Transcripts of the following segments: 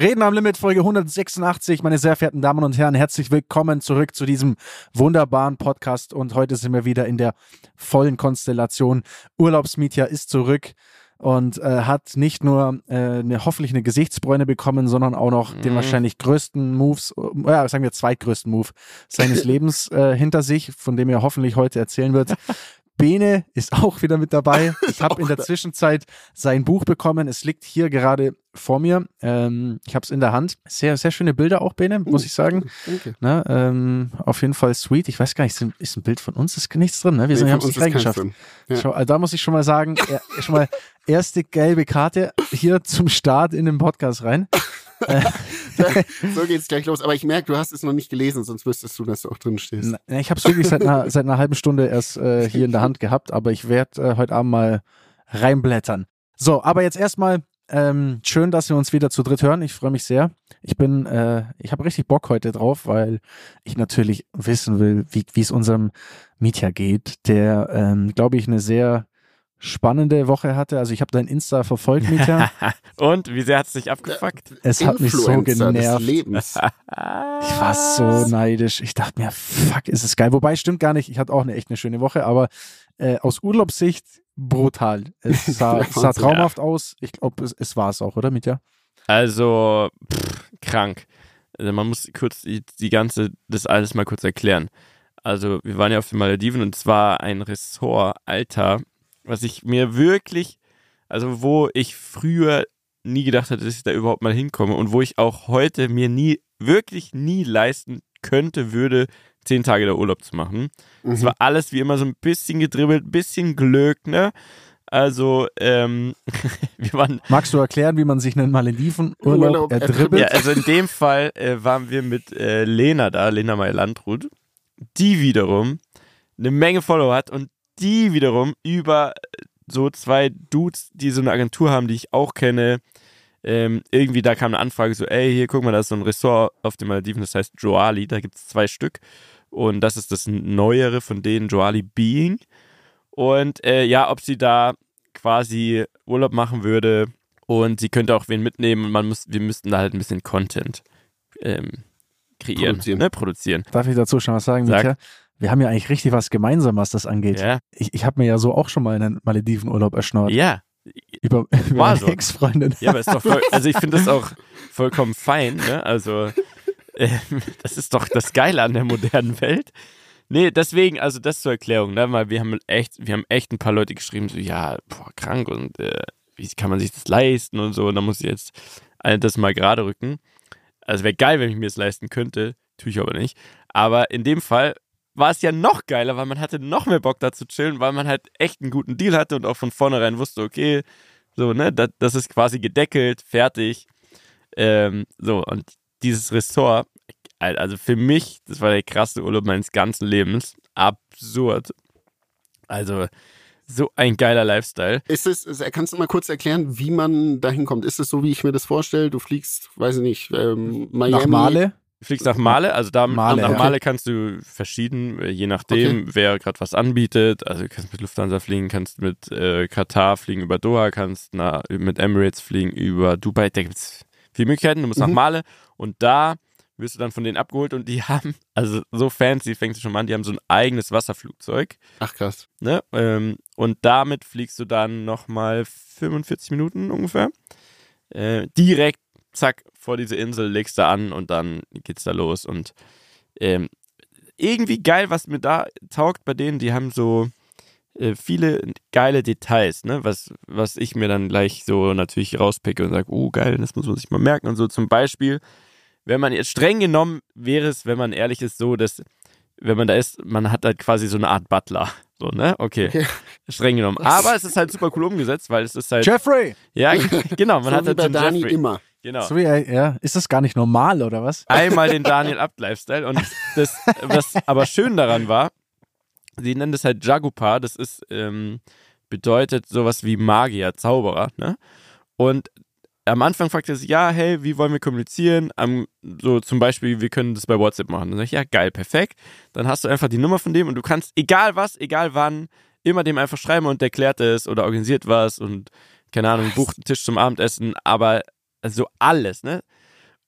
Reden am Limit, Folge 186. Meine sehr verehrten Damen und Herren, herzlich willkommen zurück zu diesem wunderbaren Podcast. Und heute sind wir wieder in der vollen Konstellation. Urlaubsmietja ist zurück und äh, hat nicht nur äh, eine, hoffentlich eine Gesichtsbräune bekommen, sondern auch noch mhm. den wahrscheinlich größten Moves, äh, ja, sagen wir zweitgrößten Move seines Lebens äh, hinter sich, von dem er hoffentlich heute erzählen wird. Bene ist auch wieder mit dabei. Ich habe in der Zwischenzeit sein Buch bekommen. Es liegt hier gerade vor mir. Ähm, ich habe es in der Hand. Sehr, sehr schöne Bilder auch, Bene, muss uh, ich sagen. Danke. Na, ähm, auf jeden Fall sweet. Ich weiß gar nicht, ist ein Bild von uns? Ist nichts drin, ne? Wir nee, haben es nicht reingeschafft. Ja. Schau, also da muss ich schon mal sagen, er, schon mal erste gelbe Karte hier zum Start in den Podcast rein. so geht's gleich los. Aber ich merke, du hast es noch nicht gelesen, sonst wüsstest du, dass du auch drin stehst. Ich habe es wirklich seit einer, seit einer halben Stunde erst äh, hier in der Hand gehabt, aber ich werde äh, heute Abend mal reinblättern. So, aber jetzt erstmal ähm, schön, dass wir uns wieder zu dritt hören. Ich freue mich sehr. Ich bin, äh, ich habe richtig Bock heute drauf, weil ich natürlich wissen will, wie es unserem Mietja geht, der, ähm, glaube ich, eine sehr spannende Woche hatte. Also ich habe dein Insta verfolgt, Mieter. Und wie sehr hat es dich abgefuckt? Es hat mich so genervt. ich war so neidisch. Ich dachte mir, fuck, ist es geil. Wobei, stimmt gar nicht. Ich hatte auch eine echt eine schöne Woche, aber äh, aus Urlaubssicht brutal. Es sah, sah traumhaft aus. Ich glaube, es, es war es auch, oder, Mitya? Also, pff, krank. Also man muss kurz die, die ganze, das alles mal kurz erklären. Also, wir waren ja auf den Malediven und es war ein Ressort, Alter, was ich mir wirklich, also wo ich früher nie gedacht hatte, dass ich da überhaupt mal hinkomme und wo ich auch heute mir nie, wirklich nie leisten könnte, würde, zehn Tage der Urlaub zu machen. Es mhm. war alles wie immer so ein bisschen gedribbelt, ein bisschen Glück, ne? Also, ähm, wir waren. Magst du erklären, wie man sich einen Malediven-Urlaub erdribbelt? Ja, also in dem Fall äh, waren wir mit äh, Lena da, Lena Meyer-Landrut, die wiederum eine Menge Follower hat und die wiederum über äh, so zwei Dudes, die so eine Agentur haben, die ich auch kenne, ähm, irgendwie da kam eine Anfrage so, ey, hier guck mal, da ist so ein Ressort auf den Malediven, das heißt Joali, da gibt es zwei Stück und das ist das neuere von denen, Joali Being und äh, ja, ob sie da quasi Urlaub machen würde und sie könnte auch wen mitnehmen und man muss, wir müssten da halt ein bisschen Content ähm, kreieren, produzieren. Ne, produzieren. Darf ich dazu schon was sagen, Sag. Micha? Wir haben ja eigentlich richtig was gemeinsam, was das angeht. Ja. Ich, ich habe mir ja so auch schon mal einen Maledivenurlaub erschnort. Ja. Über, über War meine so. Ex-Freundin. Ja, aber ist doch voll, also ich finde das auch vollkommen fein, ne? Also, äh, das ist doch das Geile an der modernen Welt. Nee, deswegen, also das zur Erklärung, ne? Weil wir haben echt, wir haben echt ein paar Leute geschrieben, so, ja, boah, krank und äh, wie kann man sich das leisten und so. Und da muss ich jetzt das mal gerade rücken. Also wäre geil, wenn ich mir das leisten könnte, tue ich aber nicht. Aber in dem Fall war es ja noch geiler, weil man hatte noch mehr Bock da zu chillen, weil man halt echt einen guten Deal hatte und auch von vornherein wusste, okay, so, ne, das, das ist quasi gedeckelt, fertig. Ähm, so, und dieses Ressort, also für mich, das war der krasse Urlaub meines ganzen Lebens. Absurd. Also, so ein geiler Lifestyle. Ist es, kannst du mal kurz erklären, wie man da hinkommt? Ist es so, wie ich mir das vorstelle? Du fliegst, weiß ich nicht, ähm, Miami. Nach Male? Du fliegst nach Male, also da Male, nach Male kannst du verschieden, äh, je nachdem, okay. wer gerade was anbietet. Also du kannst mit Lufthansa fliegen, kannst mit äh, Katar fliegen über Doha, kannst na, mit Emirates fliegen über Dubai. Da gibt es viele Möglichkeiten. Du musst mhm. nach Male und da wirst du dann von denen abgeholt und die haben, also so fancy fängt es schon mal an, die haben so ein eigenes Wasserflugzeug. Ach krass. Ne? Ähm, und damit fliegst du dann nochmal 45 Minuten ungefähr. Äh, direkt zack, vor diese Insel, legst du an und dann geht's da los. Und ähm, irgendwie geil, was mir da taugt bei denen, die haben so äh, viele geile Details, ne? Was, was ich mir dann gleich so natürlich rauspicke und sage, oh geil, das muss man sich mal merken. Und so zum Beispiel, wenn man jetzt streng genommen wäre es, wenn man ehrlich ist, so, dass wenn man da ist, man hat halt quasi so eine Art Butler. So, ne? Okay. okay. Streng genommen. Aber es ist halt super cool umgesetzt, weil es ist halt. Jeffrey! Ja, genau. Man so hat halt bei Dani Jeffrey. immer. Genau. So wie, ja, ist das gar nicht normal oder was? Einmal den Daniel Abt Lifestyle und das, was aber schön daran war, sie nennen das halt Jagupa, das ist, ähm, bedeutet sowas wie Magier, Zauberer, ne? Und am Anfang fragt er sich, ja, hey, wie wollen wir kommunizieren? Um, so zum Beispiel, wir können das bei WhatsApp machen. Dann sage ich, ja, geil, perfekt. Dann hast du einfach die Nummer von dem und du kannst, egal was, egal wann, immer dem einfach schreiben und der klärt es oder organisiert was und, keine Ahnung, bucht einen Tisch zum Abendessen, aber also alles, ne?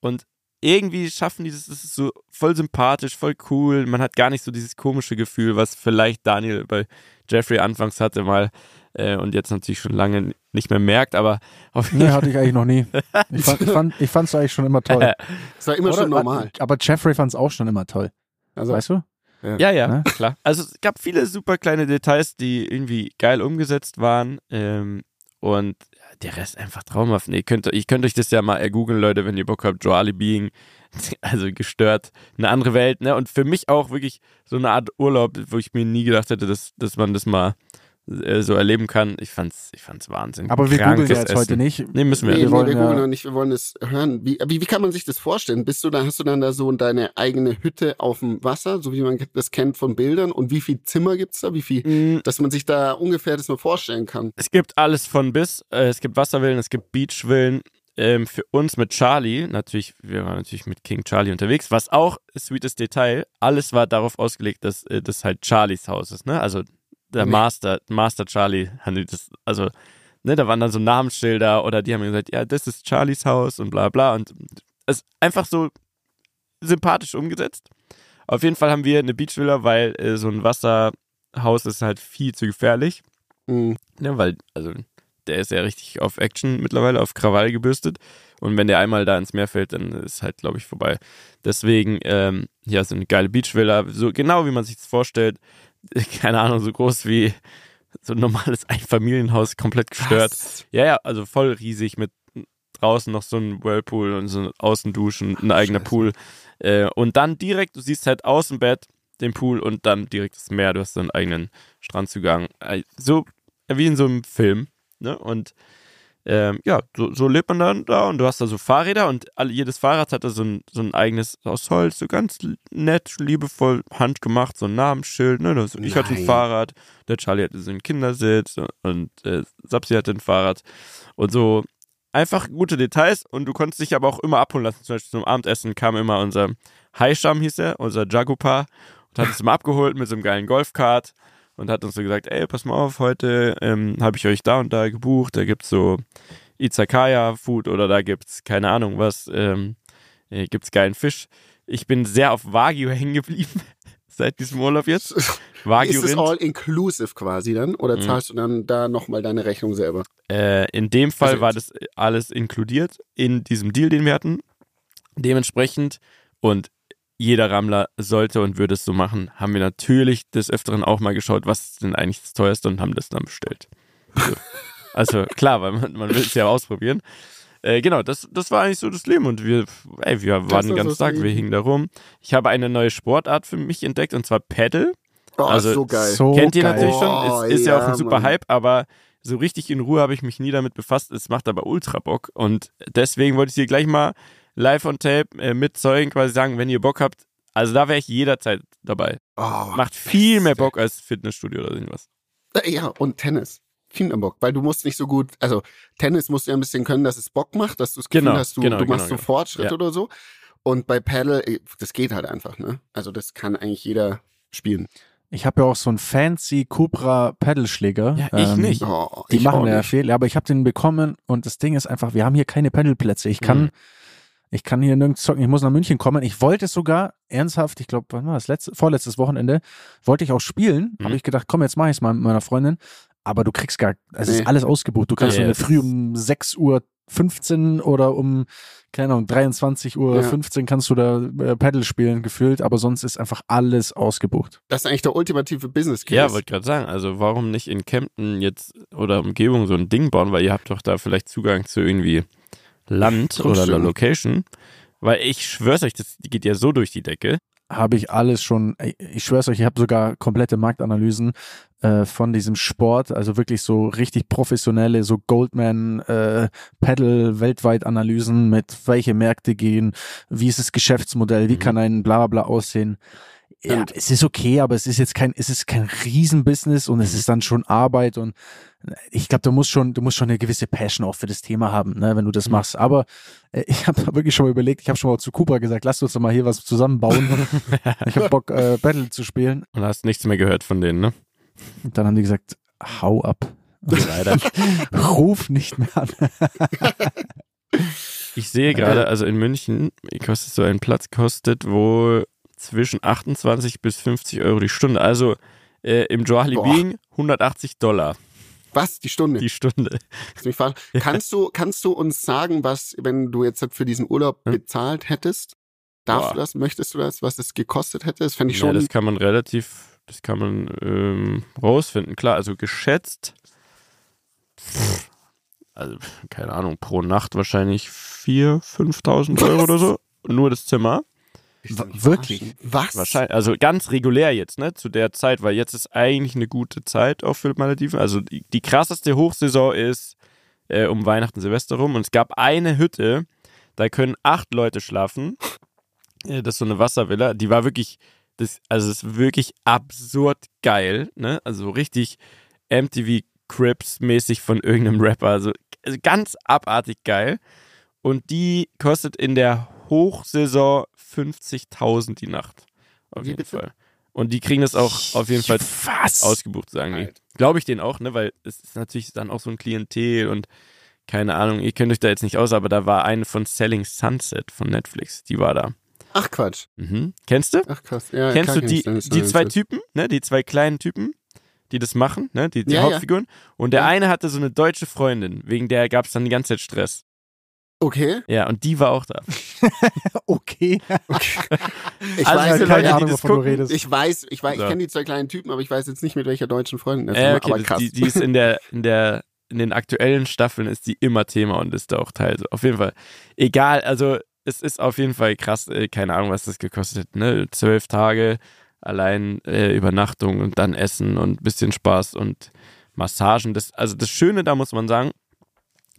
Und irgendwie schaffen die das, das ist so voll sympathisch, voll cool. Man hat gar nicht so dieses komische Gefühl, was vielleicht Daniel bei Jeffrey anfangs hatte mal äh, und jetzt natürlich schon lange nicht mehr merkt, aber auf Nee, hatte ich eigentlich noch nie. Ich fand es fand, ich eigentlich schon immer toll. Es war immer Oder, schon normal. Aber Jeffrey fand es auch schon immer toll. Also, weißt du? Ja, ja, ja ne? klar. Also es gab viele super kleine Details, die irgendwie geil umgesetzt waren. Ähm, und der Rest einfach traumhaft. Nee, könnt, ich könnt euch das ja mal ergoogeln, Leute, wenn ihr Bock habt. Joali Being, also gestört, eine andere Welt, ne? Und für mich auch wirklich so eine Art Urlaub, wo ich mir nie gedacht hätte, dass, dass man das mal äh, so erleben kann. Ich fand's, ich fand's Wahnsinn. Aber wir googeln ja jetzt Essen. heute nicht. Nee, müssen wir. Nee, wir, wollen, wir googeln ja. nicht. Wir wollen es hören. Wie, wie, wie kann man sich das vorstellen? Bist du da, hast du dann da so deine eigene Hütte auf dem Wasser, so wie man das kennt von Bildern? Und wie viel Zimmer gibt's da? Wie viel, mhm. dass man sich da ungefähr das mal vorstellen kann? Es gibt alles von bis. Äh, es gibt Wasserwillen, es gibt Beachwillen. Ähm, für uns mit Charlie, natürlich, wir waren natürlich mit King Charlie unterwegs, was auch, sweetes Detail, alles war darauf ausgelegt, dass äh, das halt Charlies Haus ist, ne? Also der nee. Master, Master Charlie, das, also, ne, da waren dann so Namensschilder oder die haben gesagt, ja, das ist Charlies Haus und bla bla und es ist einfach so sympathisch umgesetzt. Auf jeden Fall haben wir eine Beachvilla, weil äh, so ein Wasserhaus ist halt viel zu gefährlich. Mhm. Ne, weil, also, der ist ja richtig auf Action mittlerweile, auf Krawall gebürstet. Und wenn der einmal da ins Meer fällt, dann ist halt, glaube ich, vorbei. Deswegen, ähm, ja, so eine geile Beachvilla, so genau wie man sich das vorstellt. keine Ahnung, so groß wie so ein normales Einfamilienhaus, komplett gestört. Was? Ja, ja, also voll riesig mit draußen noch so ein Whirlpool und so ein Außenduschen, ein eigener Scheiße. Pool. Äh, und dann direkt, du siehst halt Außenbett, den Pool und dann direkt das Meer. Du hast so einen eigenen Strandzugang. Äh, so wie in so einem Film. Ne? Und ähm, ja, so, so, lebt man dann da und du hast da so Fahrräder und alle, jedes Fahrrad hat da so ein, so ein eigenes aus Holz, so ganz nett, liebevoll handgemacht, so ein Namensschild. Ne? Das, ich hatte ein Fahrrad, der Charlie hatte so einen Kindersitz und äh, Sapsi hatte ein Fahrrad und so einfach gute Details und du konntest dich aber auch immer abholen lassen. Zum Beispiel zum Abendessen kam immer unser Highsham, hieß er, unser Jagupa und hat uns immer abgeholt mit so einem geilen Golfkart und hat uns so gesagt, ey, pass mal auf, heute ähm, habe ich euch da und da gebucht, da gibt's so Izakaya-Food oder da gibt's keine Ahnung was, ähm, äh, gibt's geilen Fisch. Ich bin sehr auf Wagyu hängen geblieben seit diesem Urlaub jetzt. Wagyu ist es all inclusive quasi dann oder mhm. zahlst du dann da nochmal deine Rechnung selber? Äh, in dem Fall also war das alles inkludiert in diesem Deal, den wir hatten. Dementsprechend und jeder Rammler sollte und würde es so machen, haben wir natürlich des Öfteren auch mal geschaut, was ist denn eigentlich das teuerste und haben das dann bestellt. So. also klar, weil man, man will es ja ausprobieren. Äh, genau, das, das war eigentlich so das Leben und wir, ey, wir waren den ganzen Tag, wir hingen da rum. Ich habe eine neue Sportart für mich entdeckt und zwar Paddle. Oh, also, so geil. So kennt ihr geil. natürlich schon, ist, ist ja, ja, auch ein super Mann. Hype, aber so richtig in Ruhe habe ich mich nie damit befasst. Es macht aber ultra Bock und deswegen wollte ich dir gleich mal live on tape äh, mit Zeugen quasi sagen, wenn ihr Bock habt, also da wäre ich jederzeit dabei. Oh, Macht viel mehr Bock als Fitnessstudio oder irgendwas. Äh, ja, und Tennis. Viel mehr Bock, weil du musst nicht so gut, also Tennis musst du ja ein bisschen können, dass es Bock macht, dass du das Gefühl genau, hast, du, genau, du machst genau, so Fortschritt ja. oder so. Und bei Paddle, äh, das geht halt einfach, ne? Also das kann eigentlich jeder spielen. Ich habe ja auch so einen fancy Cobra Pedalschläger. Ja, ich ähm, nicht. Oh, die machen ja viel, aber ich habe den bekommen und das Ding ist einfach, wir haben hier keine Pedalplätze. Ich kann mhm. Ich kann hier nirgends zocken. Ich muss nach München kommen. Ich wollte es sogar ernsthaft, ich glaube, wann war das? Letzte, vorletztes Wochenende, wollte ich auch spielen. Mhm. Habe ich gedacht, komm, jetzt mache ich es mal mit meiner Freundin. Aber du kriegst gar, es nee. ist alles ausgebucht. Du kannst so früh um 6 Uhr 15 oder um, keine Ahnung, 23 Uhr ja. 15 kannst du da äh, Paddle spielen, gefühlt, aber sonst ist einfach alles ausgebucht. Das ist eigentlich der ultimative Business Case. Ja, wollte gerade sagen, also warum nicht in Kempten jetzt oder Umgebung so ein Ding bauen, weil ihr habt doch da vielleicht Zugang zu irgendwie Land oder der Location. Weil ich schwör's euch, das geht ja so durch die Decke. Habe ich alles schon, ich schwör's euch, ich habe sogar komplette Marktanalysen äh, von diesem Sport, also wirklich so richtig professionelle, so Goldman äh, Pedal weltweit Analysen mit welche Märkte gehen, wie ist das Geschäftsmodell, wie mhm. kann ein Blabla aussehen ja, es ist okay, aber es ist jetzt kein, es ist kein Riesenbusiness und es ist dann schon Arbeit und ich glaube, du musst schon, du musst schon eine gewisse Passion auch für das Thema haben, ne, wenn du das mhm. machst. Aber äh, ich habe wirklich schon mal überlegt, ich habe schon mal zu Cooper gesagt, lass uns doch mal hier was zusammenbauen. ich habe Bock, äh, Battle zu spielen. Und hast nichts mehr gehört von denen, ne? Und dann haben die gesagt, hau ab. Leider. Ruf nicht mehr an. Ich sehe gerade, also in München kostet so ein Platz, kostet wohl zwischen 28 bis 50 Euro die Stunde. Also äh, im Joali Being 180 Dollar. Was? Die Stunde? Die Stunde. Kannst du, kannst du uns sagen, was, wenn du jetzt für diesen Urlaub hm? bezahlt hättest? Darfst Boah. du das? Möchtest du das? Was es gekostet hätte? Das fände ich schon. Ja, das kann man relativ, das kann man ähm, rausfinden. Klar, also geschätzt, also keine Ahnung, pro Nacht wahrscheinlich 4.000, 5.000 Euro oder so. Nur das Zimmer. Wirklich? Was? Wahrscheinlich, also ganz regulär jetzt, ne, zu der Zeit, weil jetzt ist eigentlich eine gute Zeit auch für Malediven. Also die, die krasseste Hochsaison ist äh, um Weihnachten, Silvester rum und es gab eine Hütte, da können acht Leute schlafen. Äh, das ist so eine Wasservilla, die war wirklich, das, also es ist wirklich absurd geil, ne, also richtig MTV Crips mäßig von irgendeinem Rapper, also, also ganz abartig geil. Und die kostet in der Hochsaison 50.000 die Nacht. Auf Wie jeden bitte? Fall. Und die kriegen das auch auf jeden Fall Was? ausgebucht, sagen die. Glaube ich denen auch, ne? Weil es ist natürlich dann auch so ein Klientel und keine Ahnung, ihr kennt euch da jetzt nicht aus, aber da war eine von Selling Sunset von Netflix, die war da. Ach Quatsch. Mhm. Kennst du? Ach krass. Ja, Kennst du die, die zwei Typen, ne? Die zwei kleinen Typen, die das machen, ne? Die, die ja, Hauptfiguren. Ja. Und der eine hatte so eine deutsche Freundin, wegen der gab es dann die ganze Zeit Stress. Okay. Ja, und die war auch da. okay. okay. Ich also weiß, keine Leute, Ahnung, wovon du redest. Ich weiß, ich weiß, so. ich kenne die zwei kleinen Typen, aber ich weiß jetzt nicht mit welcher deutschen Freundin. Das äh, okay, aber krass. Die, die ist in der, in der, in den aktuellen Staffeln ist die immer Thema und ist da auch Teil. So, auf jeden Fall. Egal, also es ist auf jeden Fall krass, äh, keine Ahnung, was das gekostet hat, ne? Zwölf Tage allein äh, Übernachtung und dann Essen und bisschen Spaß und Massagen. Das, also das Schöne da muss man sagen,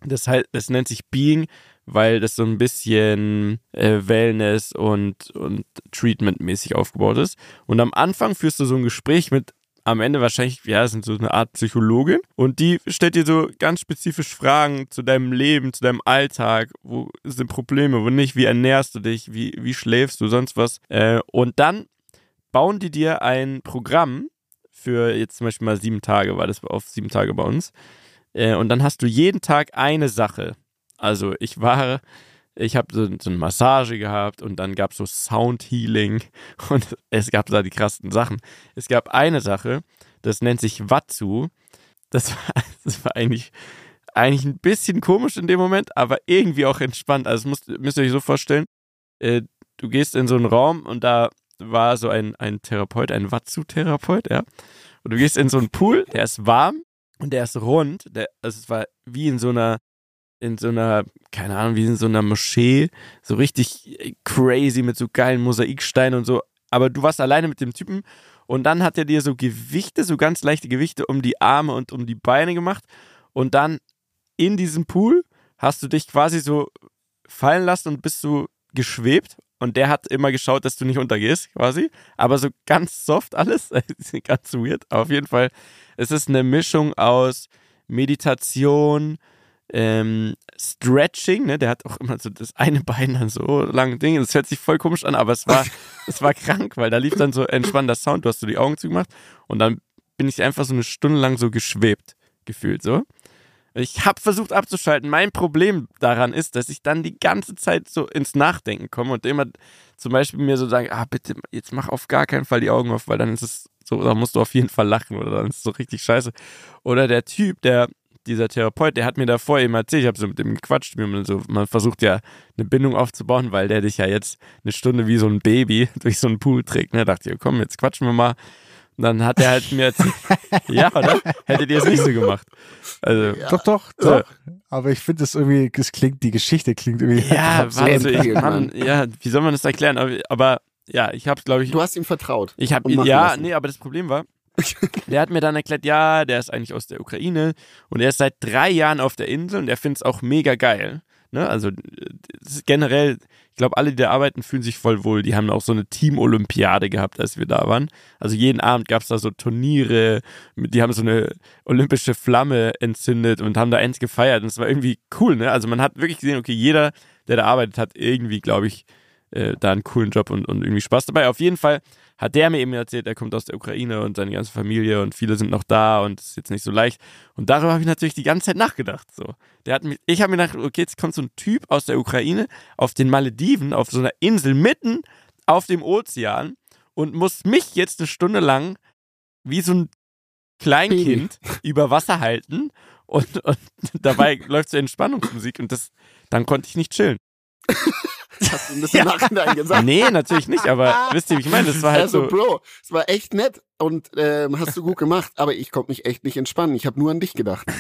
das, halt, das nennt sich Being, weil das so ein bisschen äh, Wellness und, und Treatment-mäßig aufgebaut ist. Und am Anfang führst du so ein Gespräch mit am Ende wahrscheinlich, ja, sind so eine Art Psychologin und die stellt dir so ganz spezifisch Fragen zu deinem Leben, zu deinem Alltag, wo sind Probleme, wo nicht, wie ernährst du dich, wie, wie schläfst du, sonst was. Äh, und dann bauen die dir ein Programm für jetzt zum Beispiel mal sieben Tage, war das auf sieben Tage bei uns. Äh, und dann hast du jeden Tag eine Sache. Also ich war, ich habe so, so eine Massage gehabt und dann gab es so Sound Healing und es gab da die krassen Sachen. Es gab eine Sache, das nennt sich Watsu. Das war, das war eigentlich, eigentlich ein bisschen komisch in dem Moment, aber irgendwie auch entspannt. Also müsst, müsst ihr euch so vorstellen, äh, du gehst in so einen Raum und da war so ein, ein Therapeut, ein Watsu-Therapeut, ja. Und du gehst in so einen Pool, der ist warm und der ist rund. Der, also es war wie in so einer, in so einer, keine Ahnung, wie in so einer Moschee, so richtig crazy mit so geilen Mosaiksteinen und so. Aber du warst alleine mit dem Typen und dann hat er dir so Gewichte, so ganz leichte Gewichte um die Arme und um die Beine gemacht. Und dann in diesem Pool hast du dich quasi so fallen lassen und bist so geschwebt und der hat immer geschaut, dass du nicht untergehst, quasi. Aber so ganz soft alles. ganz weird. Auf jeden Fall, es ist eine Mischung aus Meditation, ähm, Stretching, ne? Der hat auch immer so das eine Bein dann so lange Dinge. Das hört sich voll komisch an, aber es war, es war krank, weil da lief dann so entspannter Sound. Du hast so die Augen zugemacht und dann bin ich einfach so eine Stunde lang so geschwebt gefühlt so. Ich habe versucht abzuschalten. Mein Problem daran ist, dass ich dann die ganze Zeit so ins Nachdenken komme und immer zum Beispiel mir so sagen, ah bitte, jetzt mach auf gar keinen Fall die Augen auf, weil dann ist es so, da musst du auf jeden Fall lachen oder dann ist es so richtig scheiße. Oder der Typ, der, dieser Therapeut, der hat mir davor eben erzählt, ich habe so mit dem gequatscht, man, so, man versucht ja eine Bindung aufzubauen, weil der dich ja jetzt eine Stunde wie so ein Baby durch so einen Pool trägt. Ne? Da dachte ich, komm, jetzt quatschen wir mal. Und dann hat er halt mir erzählt, ja, oder? Hättet ihr es nicht so gemacht? Also, ja. Doch, doch, doch. Ja. Aber ich finde es irgendwie, es klingt, die Geschichte klingt irgendwie. Ja, also ich kann, ja, wie soll man das erklären? Aber, aber ja, ich habe glaube ich. Du hast ihm vertraut. Ich habe ihn, ja, lassen. nee, aber das Problem war, der hat mir dann erklärt, ja, der ist eigentlich aus der Ukraine und er ist seit drei Jahren auf der Insel und er findet es auch mega geil. Ne? Also generell, ich glaube, alle, die da arbeiten, fühlen sich voll wohl. Die haben auch so eine Team-Olympiade gehabt, als wir da waren. Also jeden Abend gab es da so Turniere, die haben so eine olympische Flamme entzündet und haben da eins gefeiert. Und es war irgendwie cool, ne? Also man hat wirklich gesehen, okay, jeder, der da arbeitet, hat irgendwie, glaube ich, äh, da einen coolen Job und, und irgendwie Spaß dabei. Auf jeden Fall hat der mir eben erzählt, er kommt aus der Ukraine und seine ganze Familie und viele sind noch da und es ist jetzt nicht so leicht. Und darüber habe ich natürlich die ganze Zeit nachgedacht. So. Der hat mich, ich habe mir gedacht, okay, jetzt kommt so ein Typ aus der Ukraine auf den Malediven, auf so einer Insel mitten auf dem Ozean und muss mich jetzt eine Stunde lang wie so ein Kleinkind über Wasser halten und, und dabei läuft so Entspannungsmusik und das, dann konnte ich nicht chillen. Hast du ein bisschen ja. Nachhinein gesagt? Nee, natürlich nicht, aber wisst ihr, wie ich meine? Das war halt also, so. Bro, es war echt nett und ähm, hast du gut gemacht, aber ich konnte mich echt nicht entspannen. Ich habe nur an dich gedacht.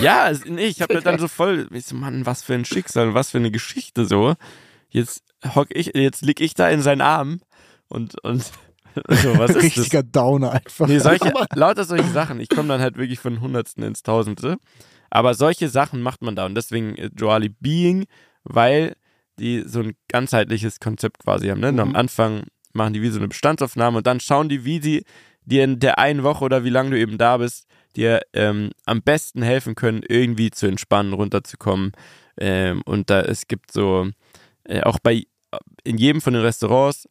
Ja, nee, ich habe dann so voll, ich so, Mann, was für ein Schicksal, was für eine Geschichte so. Jetzt hock ich, jetzt lieg ich da in seinen Armen und, und so, was ist Richtiger das? Downer einfach. Nee, solche, lauter solche Sachen. Ich komme dann halt wirklich von Hundertsten ins Tausendste. Aber solche Sachen macht man da und deswegen äh, Joali Being, weil die so ein ganzheitliches Konzept quasi haben. Ne? Mhm. am Anfang machen die wie so eine Bestandsaufnahme und dann schauen die, wie sie dir in der einen Woche oder wie lange du eben da bist, dir ähm, am besten helfen können, irgendwie zu entspannen, runterzukommen. Ähm, und da es gibt so, äh, auch bei in jedem von den Restaurants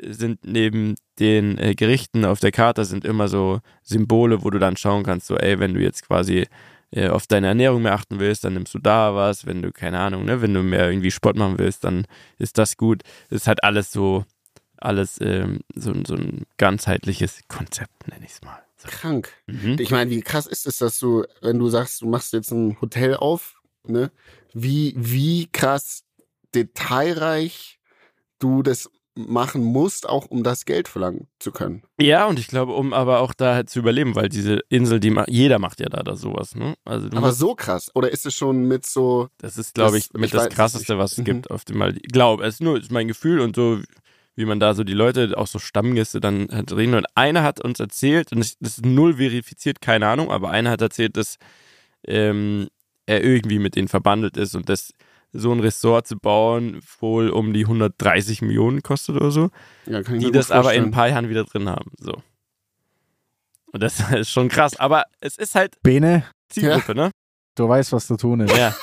sind neben den äh, Gerichten auf der Karte sind immer so Symbole, wo du dann schauen kannst, so, ey, wenn du jetzt quasi äh, auf deine Ernährung mehr achten willst, dann nimmst du da was. Wenn du, keine Ahnung, ne, wenn du mehr irgendwie Sport machen willst, dann ist das gut. Es ist halt alles so, alles ähm, so, so ein ganzheitliches Konzept, nenne ich es mal. So. Krank. Mhm. Ich meine, wie krass ist es, dass du, wenn du sagst, du machst jetzt ein Hotel auf, ne, wie, wie krass detailreich du das machen musst, auch um das Geld verlangen zu können. Ja, und ich glaube, um aber auch da halt zu überleben, weil diese Insel, die jeder macht ja da, da sowas, ne? Also aber so krass. Oder ist es schon mit so. Das ist, glaube ich, mit ich das krasseste, was es mhm. gibt auf dem Mal. Ich glaube, es ist nur ist mein Gefühl und so, wie man da so die Leute, auch so Stammgäste dann halt reden. Und einer hat uns erzählt, und das ist null verifiziert, keine Ahnung, aber einer hat erzählt, dass ähm, er irgendwie mit denen verbandelt ist und das so ein Ressort zu bauen wohl um die 130 Millionen kostet oder so. Ja, kann ich die das aber in ein paar Jahren wieder drin haben. So. Und das ist schon krass. Aber es ist halt Bene. Zielgruppe, ja. ne? Du weißt, was zu tun ist. Ja.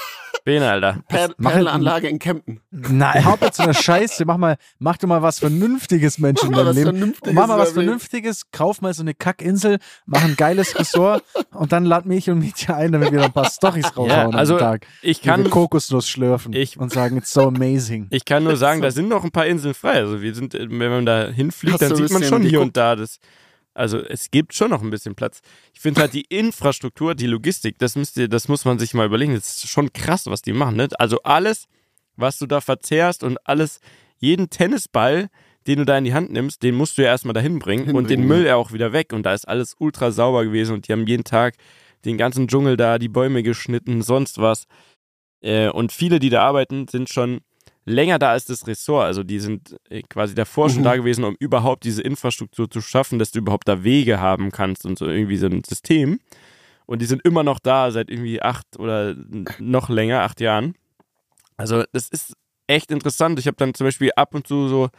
Bene, Alter. Perlenanlage in Kempten. Nein, hau jetzt so eine Scheiße. Mach mal, mach du mal was Vernünftiges, Menschen in deinem Leben. Mach mal was Vernünftiges, kauf mal so eine Kackinsel, mach ein geiles Ressort und dann lad mich und Mietja ein, damit wir noch ein paar Storys raushauen ja, also am Tag. Ich kann Kokosnuss schlürfen ich, und sagen, it's so amazing. Ich kann nur sagen, da sind noch ein paar Inseln frei. Also wir sind, wenn man da hinfliegt, dann sieht man schon hier und da das also es gibt schon noch ein bisschen Platz. Ich finde halt die Infrastruktur, die Logistik, das müsst ihr, das muss man sich mal überlegen. Das ist schon krass, was die machen. Ne? Also alles, was du da verzehrst und alles, jeden Tennisball, den du da in die Hand nimmst, den musst du ja erstmal dahin bringen und den Müll ja auch wieder weg. Und da ist alles ultra sauber gewesen und die haben jeden Tag den ganzen Dschungel da, die Bäume geschnitten, sonst was. Äh, und viele, die da arbeiten, sind schon länger da als das Ressort. Also die sind äh, quasi davor schon mhm. da gewesen, um überhaupt diese Infrastruktur zu schaffen, dass du überhaupt da Wege haben kannst und so irgendwie so ein System. Und die sind immer noch da seit irgendwie acht oder noch länger, acht Jahren. Also das ist echt interessant. Ich habe dann zum Beispiel ab und zu so,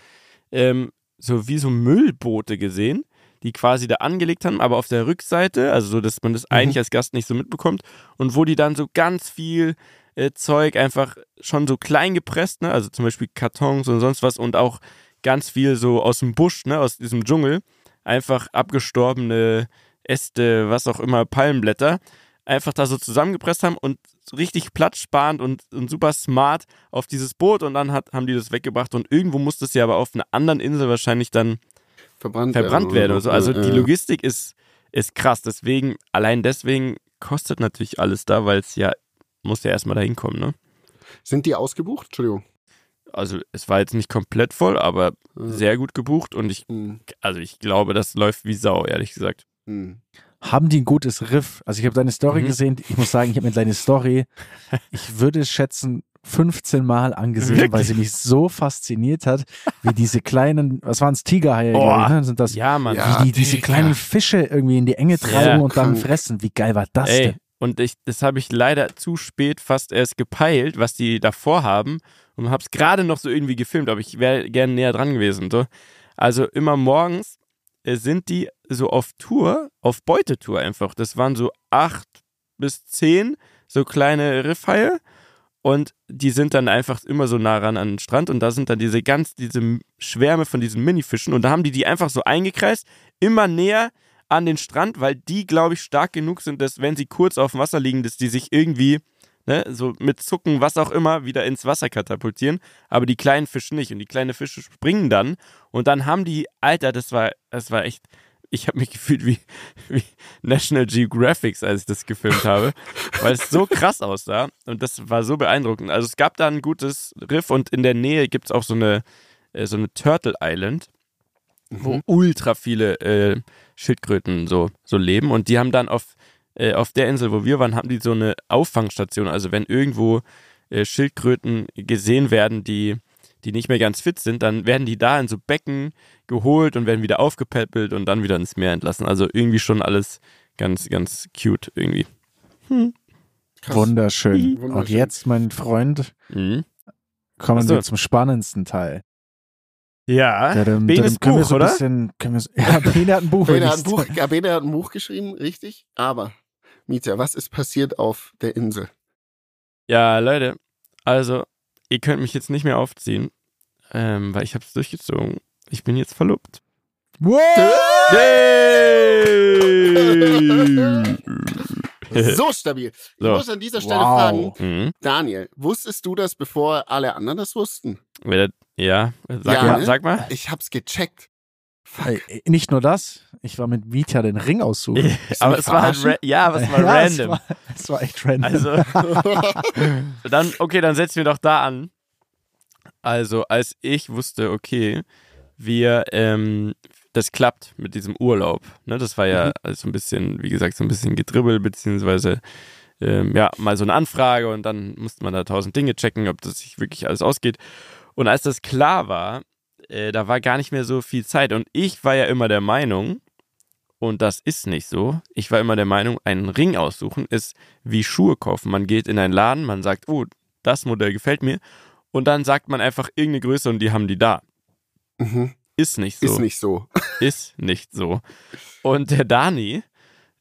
ähm, so wie so Müllboote gesehen, die quasi da angelegt haben, aber auf der Rückseite, also so, dass man das mhm. eigentlich als Gast nicht so mitbekommt und wo die dann so ganz viel äh, Zeug einfach schon so klein gepresst, ne? also zum Beispiel Kartons und sonst was und auch ganz viel so aus dem Busch, ne? aus diesem Dschungel, einfach abgestorbene Äste, was auch immer, Palmenblätter, einfach da so zusammengepresst haben und richtig platzsparend und, und super smart auf dieses Boot und dann hat, haben die das weggebracht und irgendwo muss das ja aber auf einer anderen Insel wahrscheinlich dann verbrannt, verbrannt werden. Oder so. Also die Logistik ist, ist krass, deswegen, allein deswegen kostet natürlich alles da, weil es ja muss ja erstmal dahin kommen, ne? Sind die ausgebucht? Entschuldigung. Also es war jetzt nicht komplett voll, aber mhm. sehr gut gebucht und ich, mhm. also ich glaube, das läuft wie Sau, ehrlich gesagt. Mhm. Haben die ein gutes Riff? Also ich habe deine Story mhm. gesehen. Ich muss sagen, ich habe mir deine Story, ich würde schätzen, 15 Mal angesehen, Wirklich? weil sie mich so fasziniert hat, wie diese kleinen, was waren es, Tigerhaie, oh, ich, ne? Sind das, ja, Mann. Wie die diese kleinen Fische irgendwie in die Enge treiben ja, und dann fressen. Wie geil war das Ey, denn? Und ich, das habe ich leider zu spät fast erst gepeilt, was die davor haben. Und habe es gerade noch so irgendwie gefilmt, aber ich wäre gerne näher dran gewesen. So. Also immer morgens äh, sind die so auf Tour, auf Beutetour einfach. Das waren so acht bis zehn so kleine Riffhaie. Und die sind dann einfach immer so nah ran an den Strand und da sind dann diese ganz, diese Schwärme von diesen Minifischen und da haben die die einfach so eingekreist, immer näher an den Strand, weil die, glaube ich, stark genug sind, dass wenn sie kurz auf dem Wasser liegen, dass die sich irgendwie, ne, so mit Zucken, was auch immer, wieder ins Wasser katapultieren, aber die kleinen Fische nicht. Und die kleinen Fische springen dann. Und dann haben die, Alter, das war, das war echt, ich habe mich gefühlt wie, wie National Geographic, als ich das gefilmt habe, weil es so krass aussah. Und das war so beeindruckend. Also es gab da ein gutes Riff. Und in der Nähe gibt es auch so eine, äh, so eine Turtle Island, mhm. wo ultra viele äh, Schildkröten so, so leben und die haben dann auf, äh, auf der Insel, wo wir waren, haben die so eine Auffangstation. Also wenn irgendwo äh, Schildkröten gesehen werden, die die nicht mehr ganz fit sind, dann werden die da in so Becken geholt und werden wieder aufgepäppelt und dann wieder ins Meer entlassen. Also irgendwie schon alles ganz, ganz cute irgendwie. Hm. Wunderschön. Wunderschön. Und jetzt, mein Freund, mhm. kommen wir zum spannendsten Teil. Ja, dann, Benes dann Buch, so oder? Bisschen, wir, ja, Bene hat ein Buch. Bene hat ein Buch, ja, Bene hat ein Buch geschrieben, richtig. Aber, Mietja, was ist passiert auf der Insel? Ja, Leute, also, ihr könnt mich jetzt nicht mehr aufziehen, ähm, weil ich habe es durchgezogen. Ich bin jetzt verlobt. Wow! so stabil. Ich so. muss an dieser Stelle wow. fragen, mhm. Daniel, wusstest du das, bevor alle anderen das wussten? Ja, sag, ja, mal, ne? sag mal. Ich hab's gecheckt. Fuck. Nicht nur das, ich war mit Vita den Ring aussuchen. aber es war halt ja, aber es war ja, random. Es war, es war, echt random. Also, dann, okay, dann setzen wir doch da an. Also, als ich wusste, okay, wir, ähm, das klappt mit diesem Urlaub. Ne? Das war ja mhm. also ein bisschen, wie gesagt, so ein bisschen gedribbelt, beziehungsweise ähm, ja, mal so eine Anfrage und dann musste man da tausend Dinge checken, ob das sich wirklich alles ausgeht. Und als das klar war, äh, da war gar nicht mehr so viel Zeit. Und ich war ja immer der Meinung, und das ist nicht so, ich war immer der Meinung, einen Ring aussuchen ist wie Schuhe kaufen. Man geht in einen Laden, man sagt, oh, das Modell gefällt mir und dann sagt man einfach irgendeine Größe und die haben die da. Mhm. Ist nicht so. Ist nicht so. Ist nicht so. Und der Dani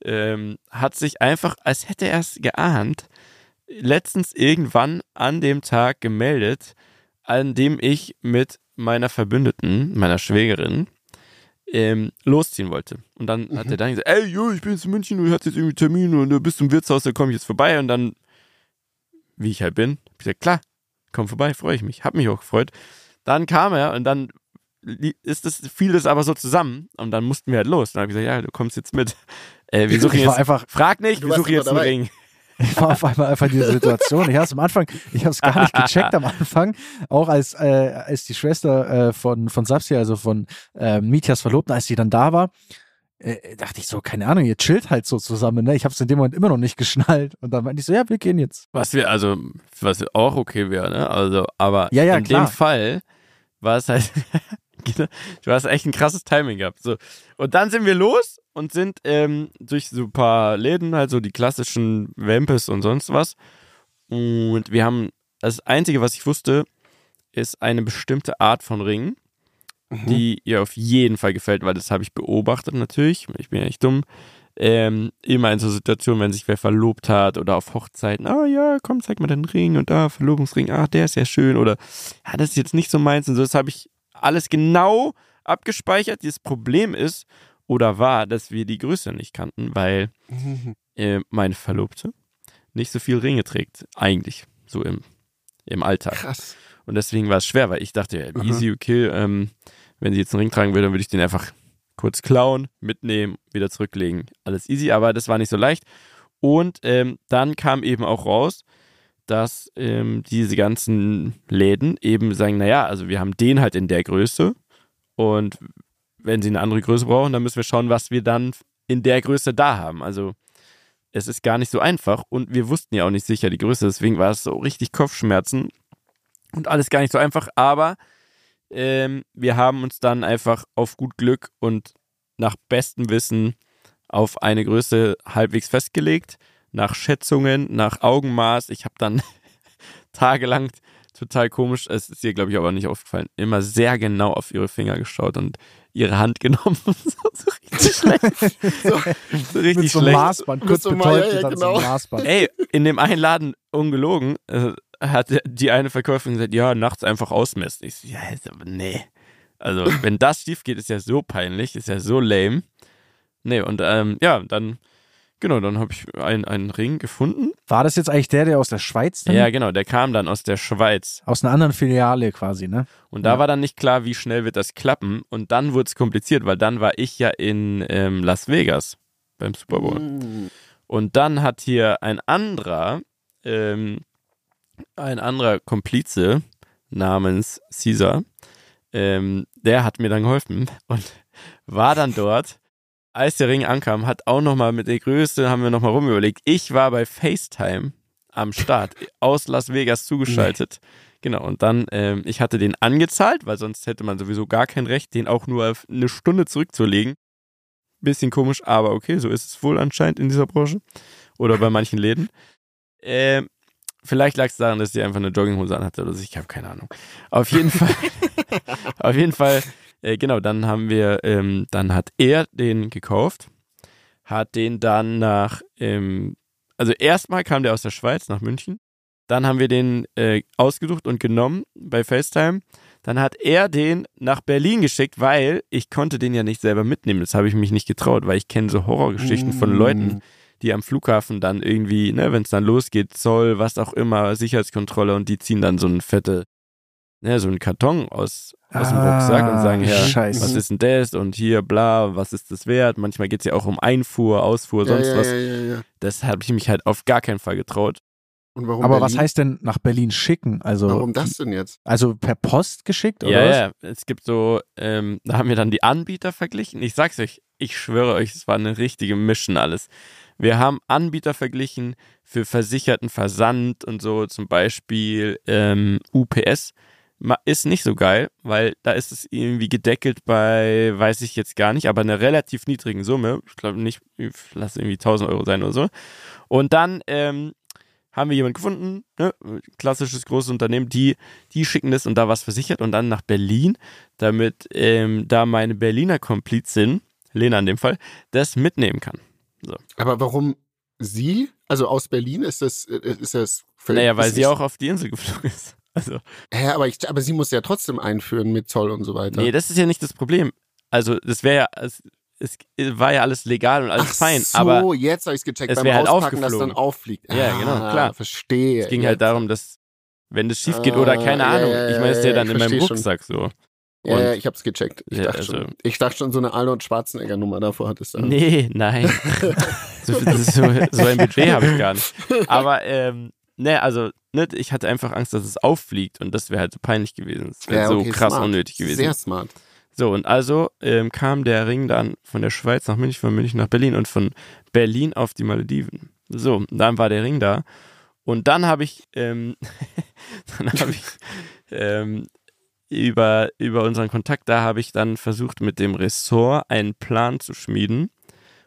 ähm, hat sich einfach, als hätte er es geahnt, letztens irgendwann an dem Tag gemeldet, an dem ich mit meiner Verbündeten, meiner Schwägerin, ähm, losziehen wollte. Und dann mhm. hat der Dani gesagt, ey, jo, ich bin jetzt in München, du hast jetzt irgendwie Termin und du bist im Wirtshaus, da komme ich jetzt vorbei. Und dann, wie ich halt bin, hab ich gesagt, klar, komm vorbei, freue ich mich. Hab mich auch gefreut. Dann kam er und dann ist das, fiel das aber so zusammen und dann mussten wir halt los. Dann habe ich gesagt, ja, du kommst jetzt mit. Äh, wir suchen jetzt, einfach, frag nicht, wir suchen jetzt einen Ring. Ich war auf einmal einfach diese Situation. Ich habe es am Anfang, ich habe es gar nicht gecheckt am Anfang, auch als, äh, als die Schwester äh, von, von Sapsi, also von äh, Mitjas Verlobten, als sie dann da war, äh, dachte ich so, keine Ahnung, ihr chillt halt so zusammen, ne? Ich habe es in dem Moment immer noch nicht geschnallt. Und dann meinte ich so, ja, wir gehen jetzt. Was wir, also, was auch okay wäre, ne? Also, aber ja, ja, in klar. dem Fall war es halt, du hast echt ein krasses Timing gehabt. So. Und dann sind wir los und sind ähm, durch so ein paar Läden, halt so die klassischen Wampes und sonst was. Und wir haben, das Einzige, was ich wusste, ist eine bestimmte Art von Ringen mhm. die ihr auf jeden Fall gefällt, weil das habe ich beobachtet natürlich. Ich bin ja nicht dumm. Ähm, immer in so Situationen, wenn sich wer verlobt hat oder auf Hochzeiten, ah oh, ja, komm, zeig mal den Ring und da, Verlobungsring, ah, der ist ja schön oder ja, das ist jetzt nicht so meins und so, das habe ich alles genau abgespeichert. Das Problem ist oder war, dass wir die Größe nicht kannten, weil äh, meine Verlobte nicht so viel Ringe trägt, eigentlich, so im, im Alltag. Krass. Und deswegen war es schwer, weil ich dachte, ja, easy, okay, ähm, wenn sie jetzt einen Ring tragen würde, dann würde ich den einfach kurz klauen, mitnehmen, wieder zurücklegen. Alles easy, aber das war nicht so leicht. Und ähm, dann kam eben auch raus, dass ähm, diese ganzen Läden eben sagen, naja, also wir haben den halt in der Größe und wenn sie eine andere Größe brauchen, dann müssen wir schauen, was wir dann in der Größe da haben. Also es ist gar nicht so einfach und wir wussten ja auch nicht sicher die Größe, deswegen war es so richtig Kopfschmerzen und alles gar nicht so einfach, aber ähm, wir haben uns dann einfach auf gut Glück und nach bestem Wissen auf eine Größe halbwegs festgelegt, nach Schätzungen, nach Augenmaß. Ich habe dann tagelang total komisch, es ist ihr, glaube ich, aber nicht aufgefallen, immer sehr genau auf ihre Finger geschaut und ihre Hand genommen. so, so richtig schlecht. So, so richtig Mit so schlecht. Maßband, kurz so betäubt ja, ja, genau. Maßband. Ey, in dem einen Laden, ungelogen, äh, hat die eine Verkäuferin gesagt, ja, nachts einfach ausmessen. Ich so, ja, nee. Also, wenn das schief geht, ist ja so peinlich, ist ja so lame. Nee, und ähm, ja, dann, genau, dann habe ich einen, einen Ring gefunden. War das jetzt eigentlich der, der aus der Schweiz dann? Ja, genau, der kam dann aus der Schweiz. Aus einer anderen Filiale quasi, ne? Und da ja. war dann nicht klar, wie schnell wird das klappen. Und dann wurde es kompliziert, weil dann war ich ja in ähm, Las Vegas beim Super Bowl. Mm. Und dann hat hier ein anderer, ähm, ein anderer Komplize namens Caesar, ähm, der hat mir dann geholfen und war dann dort. Als der Ring ankam, hat auch nochmal mit der Größe, haben wir nochmal rumüberlegt. Ich war bei FaceTime am Start, aus Las Vegas zugeschaltet. Genau, und dann, ähm, ich hatte den angezahlt, weil sonst hätte man sowieso gar kein Recht, den auch nur eine Stunde zurückzulegen. Bisschen komisch, aber okay, so ist es wohl anscheinend in dieser Branche. Oder bei manchen Läden. Ähm, vielleicht lag es daran, dass sie einfach eine Jogginghose anhatte oder so. Ich habe keine Ahnung. Auf jeden Fall, auf jeden Fall, äh, genau, dann haben wir, ähm, dann hat er den gekauft, hat den dann nach, ähm, also erstmal kam der aus der Schweiz nach München. Dann haben wir den äh, ausgesucht und genommen bei FaceTime. Dann hat er den nach Berlin geschickt, weil ich konnte den ja nicht selber mitnehmen. Das habe ich mich nicht getraut, weil ich kenne so Horrorgeschichten mm. von Leuten, die am Flughafen dann irgendwie, ne, wenn es dann losgeht, Zoll, was auch immer, Sicherheitskontrolle und die ziehen dann so einen fette, ne, so einen Karton aus, aus dem Rucksack und sagen, ja, Scheiße. was ist denn das und hier, bla, was ist das wert? Manchmal geht es ja auch um Einfuhr, Ausfuhr, sonst ja, was. Ja, ja, das habe ich mich halt auf gar keinen Fall getraut. Aber Berlin? was heißt denn nach Berlin schicken? Also, Warum das denn jetzt? Also per Post geschickt oder ja, was? Ja, es gibt so, ähm, da haben wir dann die Anbieter verglichen. Ich sag's euch, ich schwöre euch, es war eine richtige Mission alles. Wir haben Anbieter verglichen für versicherten Versand und so, zum Beispiel ähm, UPS. Ist nicht so geil, weil da ist es irgendwie gedeckelt bei, weiß ich jetzt gar nicht, aber einer relativ niedrigen Summe. Ich glaube nicht, lass irgendwie 1000 Euro sein oder so. Und dann ähm, haben wir jemanden gefunden, ne? klassisches großes Unternehmen, die, die schicken das und da was versichert und dann nach Berlin, damit ähm, da meine Berliner Komplizin, Lena in dem Fall, das mitnehmen kann. So. Aber warum sie? Also aus Berlin ist das, ist das Naja, weil sie auch auf die Insel geflogen ist. Also. Hä, aber, ich, aber sie muss ja trotzdem einführen mit Zoll und so weiter. Nee, das ist ja nicht das Problem. Also, das wäre ja, es war ja alles legal und alles Ach fein. So, aber jetzt habe ich es gecheckt, es beim halt Auspacken, dass dann auffliegt. Ja, genau, ah, klar. Verstehe. Es ging halt jetzt. halt darum, dass, wenn das schief geht oder keine ah, Ahnung, ja, ich meine, es ist ja dann in meinem Rucksack schon. so. Und ja, ich hab's gecheckt. Ich, ja, dachte also, schon, ich dachte schon, so eine Arnold Schwarzenegger-Nummer davor hattest du. Nee, nein. so, so, so, ein Budget habe ich gar nicht. Aber, ähm, ne, also, ne, ich hatte einfach Angst, dass es auffliegt und das wäre halt so peinlich gewesen. Das wäre ja, okay, so krass smart. unnötig gewesen. Sehr smart. So, und also ähm, kam der Ring dann von der Schweiz nach München, von München nach Berlin und von Berlin auf die Malediven. So, dann war der Ring da. Und dann habe ich, ähm, dann habe ich ähm, über, über unseren Kontakt, da habe ich dann versucht, mit dem Ressort einen Plan zu schmieden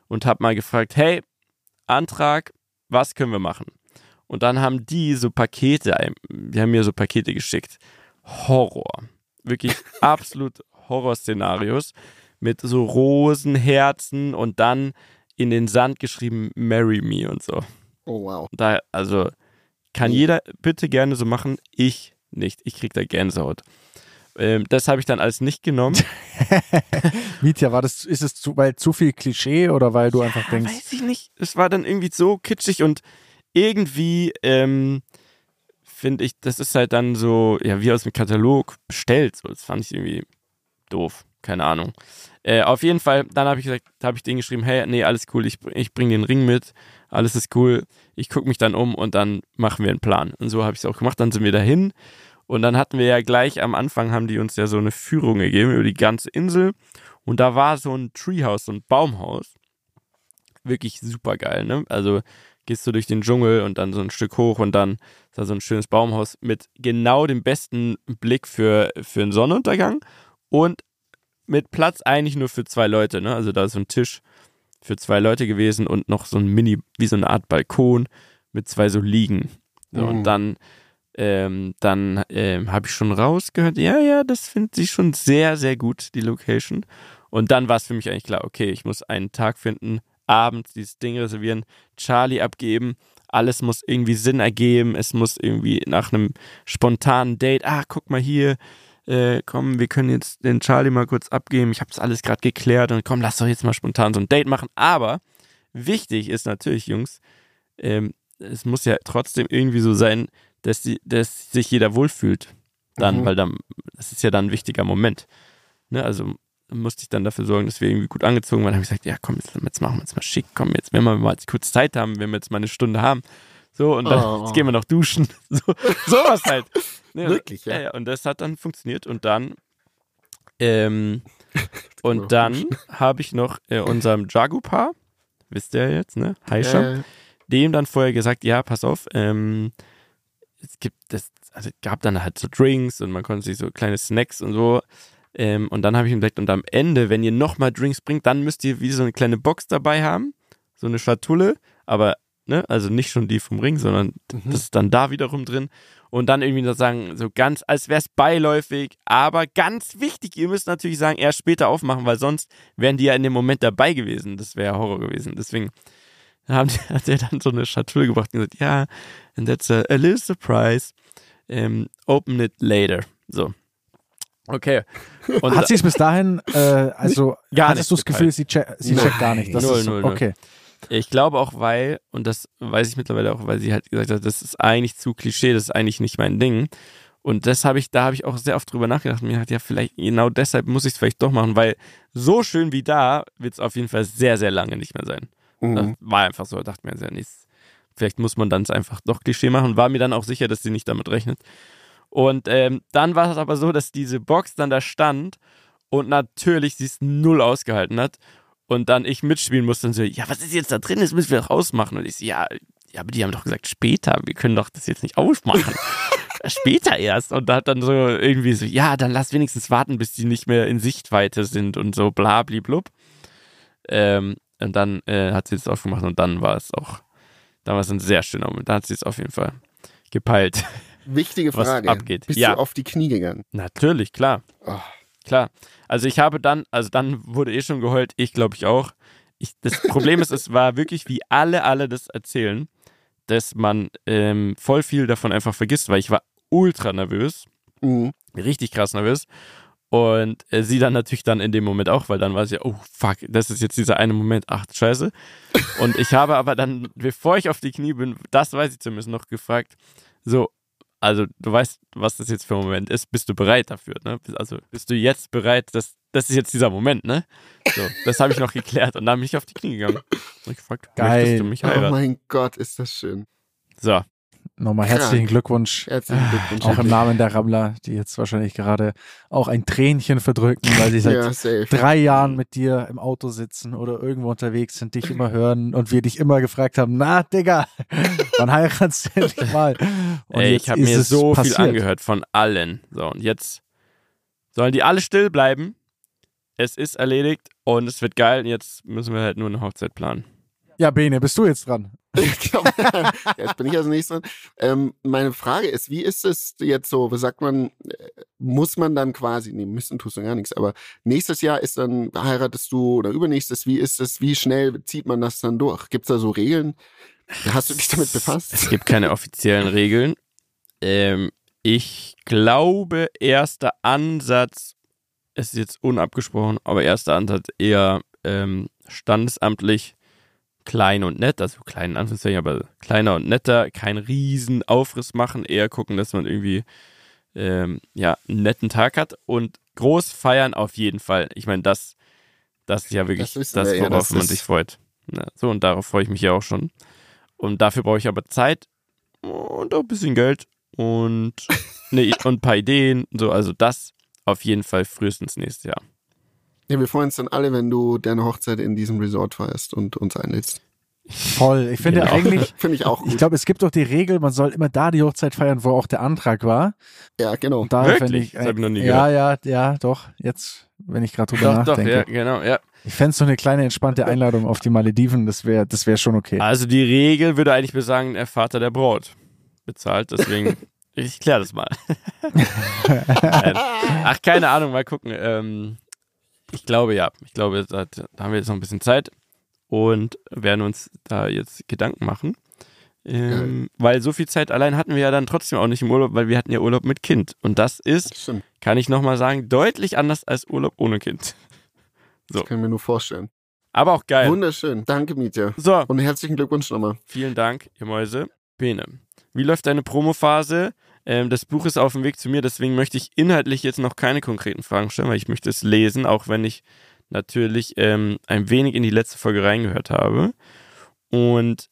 und habe mal gefragt, hey, Antrag, was können wir machen? Und dann haben die so Pakete, die haben mir so Pakete geschickt. Horror. Wirklich absolut Horrorszenarios mit so Rosenherzen und dann in den Sand geschrieben Marry Me und so. Oh wow. Da, also kann jeder bitte gerne so machen, ich nicht. Ich krieg da Gänsehaut. Ähm, das habe ich dann alles nicht genommen. Mietja, war das, ist es zu, weil zu viel Klischee oder weil du ja, einfach denkst. Weiß ich nicht. Es war dann irgendwie so kitschig und irgendwie ähm, finde ich, das ist halt dann so, ja, wie aus dem Katalog bestellt. So, das fand ich irgendwie doof. Keine Ahnung. Äh, auf jeden Fall, dann habe ich gesagt, habe ich denen geschrieben, hey, nee, alles cool, ich, ich bringe den Ring mit, alles ist cool, ich gucke mich dann um und dann machen wir einen Plan. Und so habe ich es auch gemacht, dann sind wir dahin und dann hatten wir ja gleich am Anfang, haben die uns ja so eine Führung gegeben über die ganze Insel und da war so ein Treehouse, so ein Baumhaus. Wirklich super geil, ne? Also gehst du durch den Dschungel und dann so ein Stück hoch und dann ist da so ein schönes Baumhaus mit genau dem besten Blick für, für einen Sonnenuntergang und mit Platz eigentlich nur für zwei Leute. Ne? Also da ist so ein Tisch für zwei Leute gewesen und noch so ein Mini, wie so eine Art Balkon mit zwei so Liegen. So, mhm. Und dann, ähm, dann ähm, habe ich schon rausgehört, ja, ja, das findet sich schon sehr, sehr gut, die Location. Und dann war es für mich eigentlich klar, okay, ich muss einen Tag finden, abends dieses Ding reservieren, Charlie abgeben, alles muss irgendwie Sinn ergeben, es muss irgendwie nach einem spontanen Date, ah, guck mal hier, äh, komm, wir können jetzt den Charlie mal kurz abgeben, ich habe das alles gerade geklärt und komm, lass doch jetzt mal spontan so ein Date machen. Aber wichtig ist natürlich, Jungs, ähm, es muss ja trotzdem irgendwie so sein, dass, die, dass sich jeder wohlfühlt. Dann, mhm. weil dann, das ist ja dann ein wichtiger Moment. Ne? Also musste ich dann dafür sorgen, dass wir irgendwie gut angezogen waren. Dann habe ich gesagt, ja komm, jetzt, jetzt machen wir uns mal schick, komm, jetzt, wenn wir mal kurz Zeit haben, wenn wir jetzt mal eine Stunde haben. So, und dann oh. jetzt gehen wir noch duschen. So, sowas halt. Ne? Wirklich, ja. ja. Und das hat dann funktioniert. Und dann, ähm, und dann habe ich noch äh, unserem Jagu-Paar, wisst ihr jetzt, ne? Heisha, äh. dem dann vorher gesagt, ja, pass auf, ähm, es gibt das, also gab dann halt so Drinks und man konnte sich so kleine Snacks und so. Ähm, und dann habe ich ihm gesagt, und am Ende, wenn ihr nochmal Drinks bringt, dann müsst ihr wie so eine kleine Box dabei haben, so eine Schatulle, aber, ne, also nicht schon die vom Ring, sondern mhm. das ist dann da wiederum drin. Und dann irgendwie noch sagen, so ganz, als wäre es beiläufig, aber ganz wichtig, ihr müsst natürlich sagen, erst später aufmachen, weil sonst wären die ja in dem Moment dabei gewesen. Das wäre Horror gewesen. Deswegen haben die, hat er dann so eine Schatulle gebracht und gesagt, ja, and that's a, a little surprise. Um, open it later. So. Okay. Und hat sie es bis dahin, äh, also gar hattest du das Gefühl, sie, check, sie checkt gar nicht? Das null, ist null, okay. Ich glaube auch, weil, und das weiß ich mittlerweile auch, weil sie halt gesagt hat, das ist eigentlich zu Klischee, das ist eigentlich nicht mein Ding. Und das habe ich, da habe ich auch sehr oft drüber nachgedacht. Mir hat ja vielleicht, genau deshalb muss ich es vielleicht doch machen, weil so schön wie da wird es auf jeden Fall sehr, sehr lange nicht mehr sein. Mhm. Das war einfach so, dachte mir sehr nichts. Vielleicht muss man dann es einfach doch Klischee machen. War mir dann auch sicher, dass sie nicht damit rechnet. Und ähm, dann war es aber so, dass diese Box dann da stand und natürlich sie es null ausgehalten hat. Und dann ich mitspielen musste und so, ja, was ist jetzt da drin? Das müssen wir doch ausmachen. Und ich so, ja, ja, aber die haben doch gesagt, später, wir können doch das jetzt nicht aufmachen. später erst. Und da hat dann so irgendwie so, ja, dann lass wenigstens warten, bis die nicht mehr in Sichtweite sind und so bla blub. Ähm, und dann äh, hat sie es aufgemacht und dann war es auch, dann war es ein sehr schöner Moment. Da hat sie es auf jeden Fall gepeilt. Wichtige Frage. Was abgeht. Bist ja. du auf die Knie gegangen? Natürlich, klar. Oh. Klar. Also ich habe dann, also dann wurde eh schon geheult, ich glaube ich auch. Ich, das Problem ist, es war wirklich, wie alle, alle das erzählen, dass man ähm, voll viel davon einfach vergisst, weil ich war ultra nervös. Mhm. Richtig krass nervös. Und äh, sie dann natürlich dann in dem Moment auch, weil dann war sie, oh fuck, das ist jetzt dieser eine Moment, ach scheiße. Und ich habe aber dann, bevor ich auf die Knie bin, das weiß ich zumindest noch gefragt, so, also du weißt, was das jetzt für ein Moment ist, bist du bereit dafür, ne? Also bist du jetzt bereit, dass das ist jetzt dieser Moment, ne? So, das habe ich noch geklärt und dann bin ich auf die Knie gegangen. Und gefragt, Geil. möchtest du mich heiraten? Oh mein Gott, ist das schön. So, Nochmal herzlichen Glückwunsch. Herzlichen Glückwunsch. Auch im Namen der Rammler, die jetzt wahrscheinlich gerade auch ein Tränchen verdrücken, weil sie seit ja, drei Jahren mit dir im Auto sitzen oder irgendwo unterwegs sind, dich immer hören und wir dich immer gefragt haben, na Digga, wann heiratst du endlich mal? Und Ey, ich habe mir so passiert. viel angehört von allen. So, und jetzt sollen die alle still bleiben. Es ist erledigt und es wird geil. Jetzt müssen wir halt nur eine Hochzeit planen. Ja, Bene, bist du jetzt dran? jetzt bin ich als nächstes dran. Ähm, meine Frage ist, wie ist es jetzt so, was sagt man, äh, muss man dann quasi, nee, müssen tust du gar nichts, aber nächstes Jahr ist dann, heiratest du oder übernächstes, wie ist es, wie schnell zieht man das dann durch? Gibt es da so Regeln? Hast du dich damit befasst? Es gibt keine offiziellen Regeln. Ähm, ich glaube, erster Ansatz, es ist jetzt unabgesprochen, aber erster Ansatz eher ähm, standesamtlich klein und nett, also klein in Anführungszeichen, aber kleiner und netter, kein riesen Aufriss machen, eher gucken, dass man irgendwie ähm, ja, einen netten Tag hat und groß feiern auf jeden Fall. Ich meine, das, das ist ja wirklich das, das worauf ja, das man sich freut. Ja, so, und darauf freue ich mich ja auch schon. Und dafür brauche ich aber Zeit und auch ein bisschen Geld und, ne, und ein paar Ideen. So, also das auf jeden Fall frühestens nächstes Jahr. Ja, wir freuen uns dann alle, wenn du deine Hochzeit in diesem Resort feierst und uns einlädst. Voll. Ich finde genau. eigentlich, finde ich auch gut. Ich glaube, es gibt doch die Regel, man soll immer da die Hochzeit feiern, wo auch der Antrag war. Ja, genau. Und da finde ich, das hab ich noch nie ja, gehört. ja, ja, doch. Jetzt, wenn ich gerade drüber doch, nachdenke. Doch, ja, genau, ja. Ich fände so eine kleine entspannte Einladung auf die Malediven, das wäre, das wäre schon okay. Also die Regel würde eigentlich besagen, der Vater der Braut bezahlt, deswegen ich kläre das mal. Ach, keine Ahnung, mal gucken. Ähm, ich glaube ja. Ich glaube, da, da haben wir jetzt noch ein bisschen Zeit und werden uns da jetzt Gedanken machen. Ähm, weil so viel Zeit allein hatten wir ja dann trotzdem auch nicht im Urlaub, weil wir hatten ja Urlaub mit Kind. Und das ist, Stimmt. kann ich nochmal sagen, deutlich anders als Urlaub ohne Kind. So. Das kann ich mir nur vorstellen. Aber auch geil. Wunderschön. Danke, Mietja. So. Und herzlichen Glückwunsch nochmal. Vielen Dank, ihr Mäuse. Bene. Wie läuft deine Promophase? Ähm, das Buch ist auf dem Weg zu mir, deswegen möchte ich inhaltlich jetzt noch keine konkreten Fragen stellen, weil ich möchte es lesen, auch wenn ich natürlich ähm, ein wenig in die letzte Folge reingehört habe. Und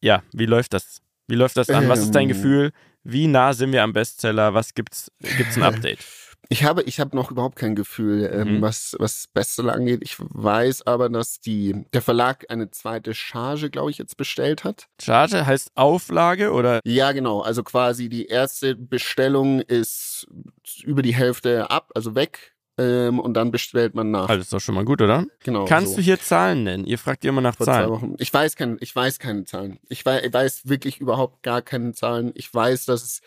ja, wie läuft das? Wie läuft das an? Was ist dein ähm. Gefühl? Wie nah sind wir am Bestseller? Was gibt's? Gibt's ein Update? Ich habe, ich habe noch überhaupt kein Gefühl, ähm, mhm. was, was Bestseller angeht. Ich weiß aber, dass die, der Verlag eine zweite Charge, glaube ich, jetzt bestellt hat. Charge heißt Auflage oder? Ja, genau. Also quasi die erste Bestellung ist über die Hälfte ab, also weg ähm, und dann bestellt man nach. Also ist doch schon mal gut, oder? Genau. Kannst so. du hier Zahlen nennen? Ihr fragt immer nach Vor Zahlen. Ich weiß kein, ich weiß keine Zahlen. Ich weiß, ich weiß wirklich überhaupt gar keine Zahlen. Ich weiß, dass es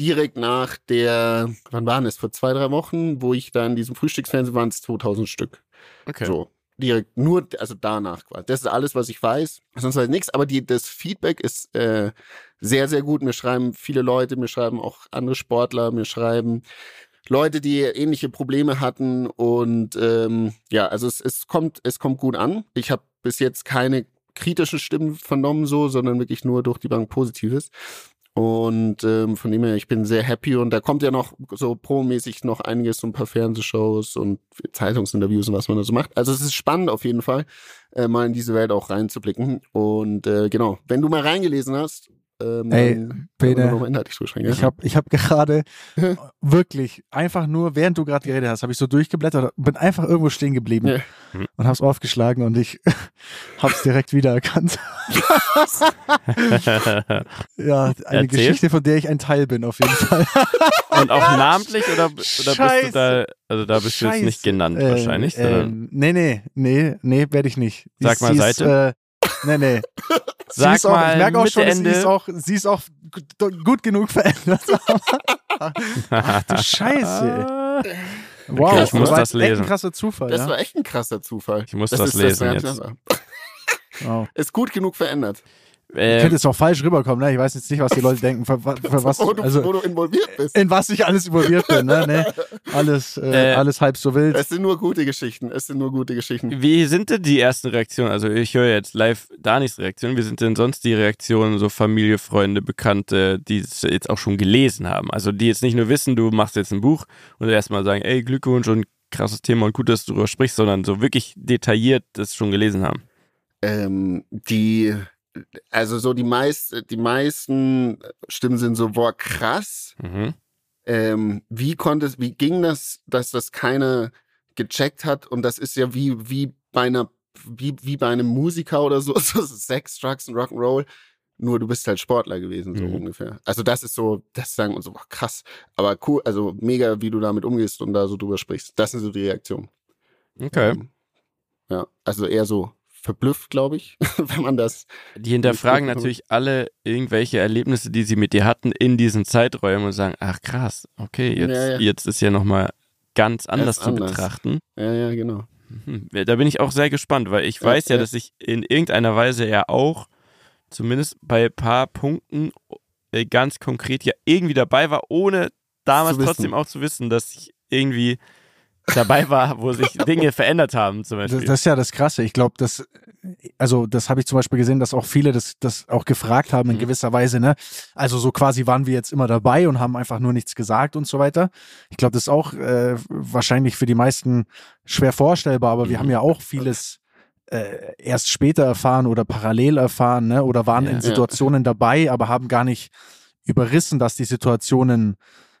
direkt nach der, wann waren es? Vor zwei, drei Wochen, wo ich da in diesem Frühstücksfernsehen waren es 2000 Stück. Okay. So. Direkt, nur, also danach quasi. Das ist alles, was ich weiß. Sonst weiß ich nichts, aber die, das Feedback ist äh, sehr, sehr gut. Mir schreiben viele Leute, mir schreiben auch andere Sportler, mir schreiben Leute, die ähnliche Probleme hatten und ähm, ja, also es, es kommt, es kommt gut an. Ich habe bis jetzt keine kritischen Stimmen vernommen so, sondern wirklich nur durch die Bank Positives. Und ähm, von dem her, ich bin sehr happy und da kommt ja noch so pro-mäßig noch einiges, so ein paar Fernsehshows und Zeitungsinterviews und was man da so macht. Also es ist spannend auf jeden Fall, äh, mal in diese Welt auch reinzublicken. Und äh, genau, wenn du mal reingelesen hast, ähm, Ey, Bene, ich habe ich hab gerade wirklich einfach nur, während du gerade geredet hast, habe ich so durchgeblättert, bin einfach irgendwo stehen geblieben ja. Mhm. und habe es aufgeschlagen und ich habe es direkt wiedererkannt. ja, eine Erzähl. Geschichte, von der ich ein Teil bin, auf jeden Fall. und auch namentlich oder, oder bist du da, also da bist Scheiße. du jetzt nicht genannt ähm, wahrscheinlich? Ähm, nee, nee, nee, nee, werde ich nicht. Sag mal Seite. Ist, äh, Nee, nee. Sag sie ist auch, mal, ich merke auch schon, Ende. sie ist auch, sie ist auch gut genug verändert. Ach du Scheiße. Ey. Wow, okay, ich muss das, das lesen. Echt ein krasser Zufall. Das ja? war echt ein krasser Zufall. Ich muss das, das lesen das jetzt. Wow. Ist gut genug verändert. Ähm, könnte jetzt auch falsch rüberkommen, ne? Ich weiß jetzt nicht, was die Leute denken, für, für was, wo, du, also, wo du involviert bist. In was ich alles involviert bin, ne? Nee, alles, äh, äh, alles halb so wild. Es sind nur gute Geschichten, es sind nur gute Geschichten. Wie sind denn die ersten Reaktionen? Also ich höre jetzt live Danis Reaktion. Wie sind denn sonst die Reaktionen, so Familie, Freunde, Bekannte, die es jetzt auch schon gelesen haben? Also die jetzt nicht nur wissen, du machst jetzt ein Buch und erstmal sagen, ey, Glückwunsch und krasses Thema und gut, dass du darüber sprichst, sondern so wirklich detailliert das schon gelesen haben. Ähm, die also so die meist, die meisten Stimmen sind so, boah, krass. Mhm. Ähm, wie konnte es, wie ging das, dass das keiner gecheckt hat? Und das ist ja wie, wie bei einer, wie, wie bei einem Musiker oder so, so Sex, Drugs und Rock'n'Roll. Nur du bist halt Sportler gewesen, so mhm. ungefähr. Also das ist so, das sagen und so, boah, krass. Aber cool, also mega, wie du damit umgehst und da so drüber sprichst. Das sind so die Reaktionen. Okay. Ähm, ja, also eher so verblüfft, glaube ich, wenn man das. Die hinterfragen natürlich alle irgendwelche Erlebnisse, die sie mit dir hatten in diesen Zeiträumen und sagen, ach krass, okay, jetzt, ja, ja. jetzt ist ja nochmal ganz anders zu anders. betrachten. Ja, ja, genau. Mhm. Da bin ich auch sehr gespannt, weil ich ja, weiß ja, dass ich in irgendeiner Weise ja auch zumindest bei ein paar Punkten äh, ganz konkret ja irgendwie dabei war, ohne damals trotzdem auch zu wissen, dass ich irgendwie dabei war, wo sich Dinge verändert haben, zum Beispiel. Das, das ist ja das Krasse. Ich glaube, das, also das habe ich zum Beispiel gesehen, dass auch viele das, das auch gefragt haben in mhm. gewisser Weise, ne? Also so quasi waren wir jetzt immer dabei und haben einfach nur nichts gesagt und so weiter. Ich glaube, das ist auch äh, wahrscheinlich für die meisten schwer vorstellbar, aber mhm. wir haben ja auch vieles äh, erst später erfahren oder parallel erfahren, ne? Oder waren ja, in Situationen ja. dabei, aber haben gar nicht überrissen, dass die Situationen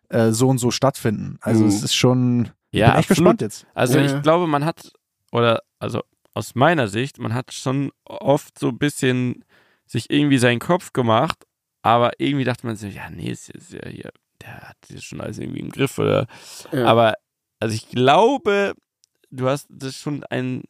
äh, so und so stattfinden. Also mhm. es ist schon ja, bin echt absolut. gespannt jetzt. Also ja. ich glaube, man hat, oder also aus meiner Sicht, man hat schon oft so ein bisschen sich irgendwie seinen Kopf gemacht, aber irgendwie dachte man sich, ja, nee, ist, ist ja hier, der hat das schon alles irgendwie im Griff, oder? Ja. Aber, also ich glaube, du hast das schon ein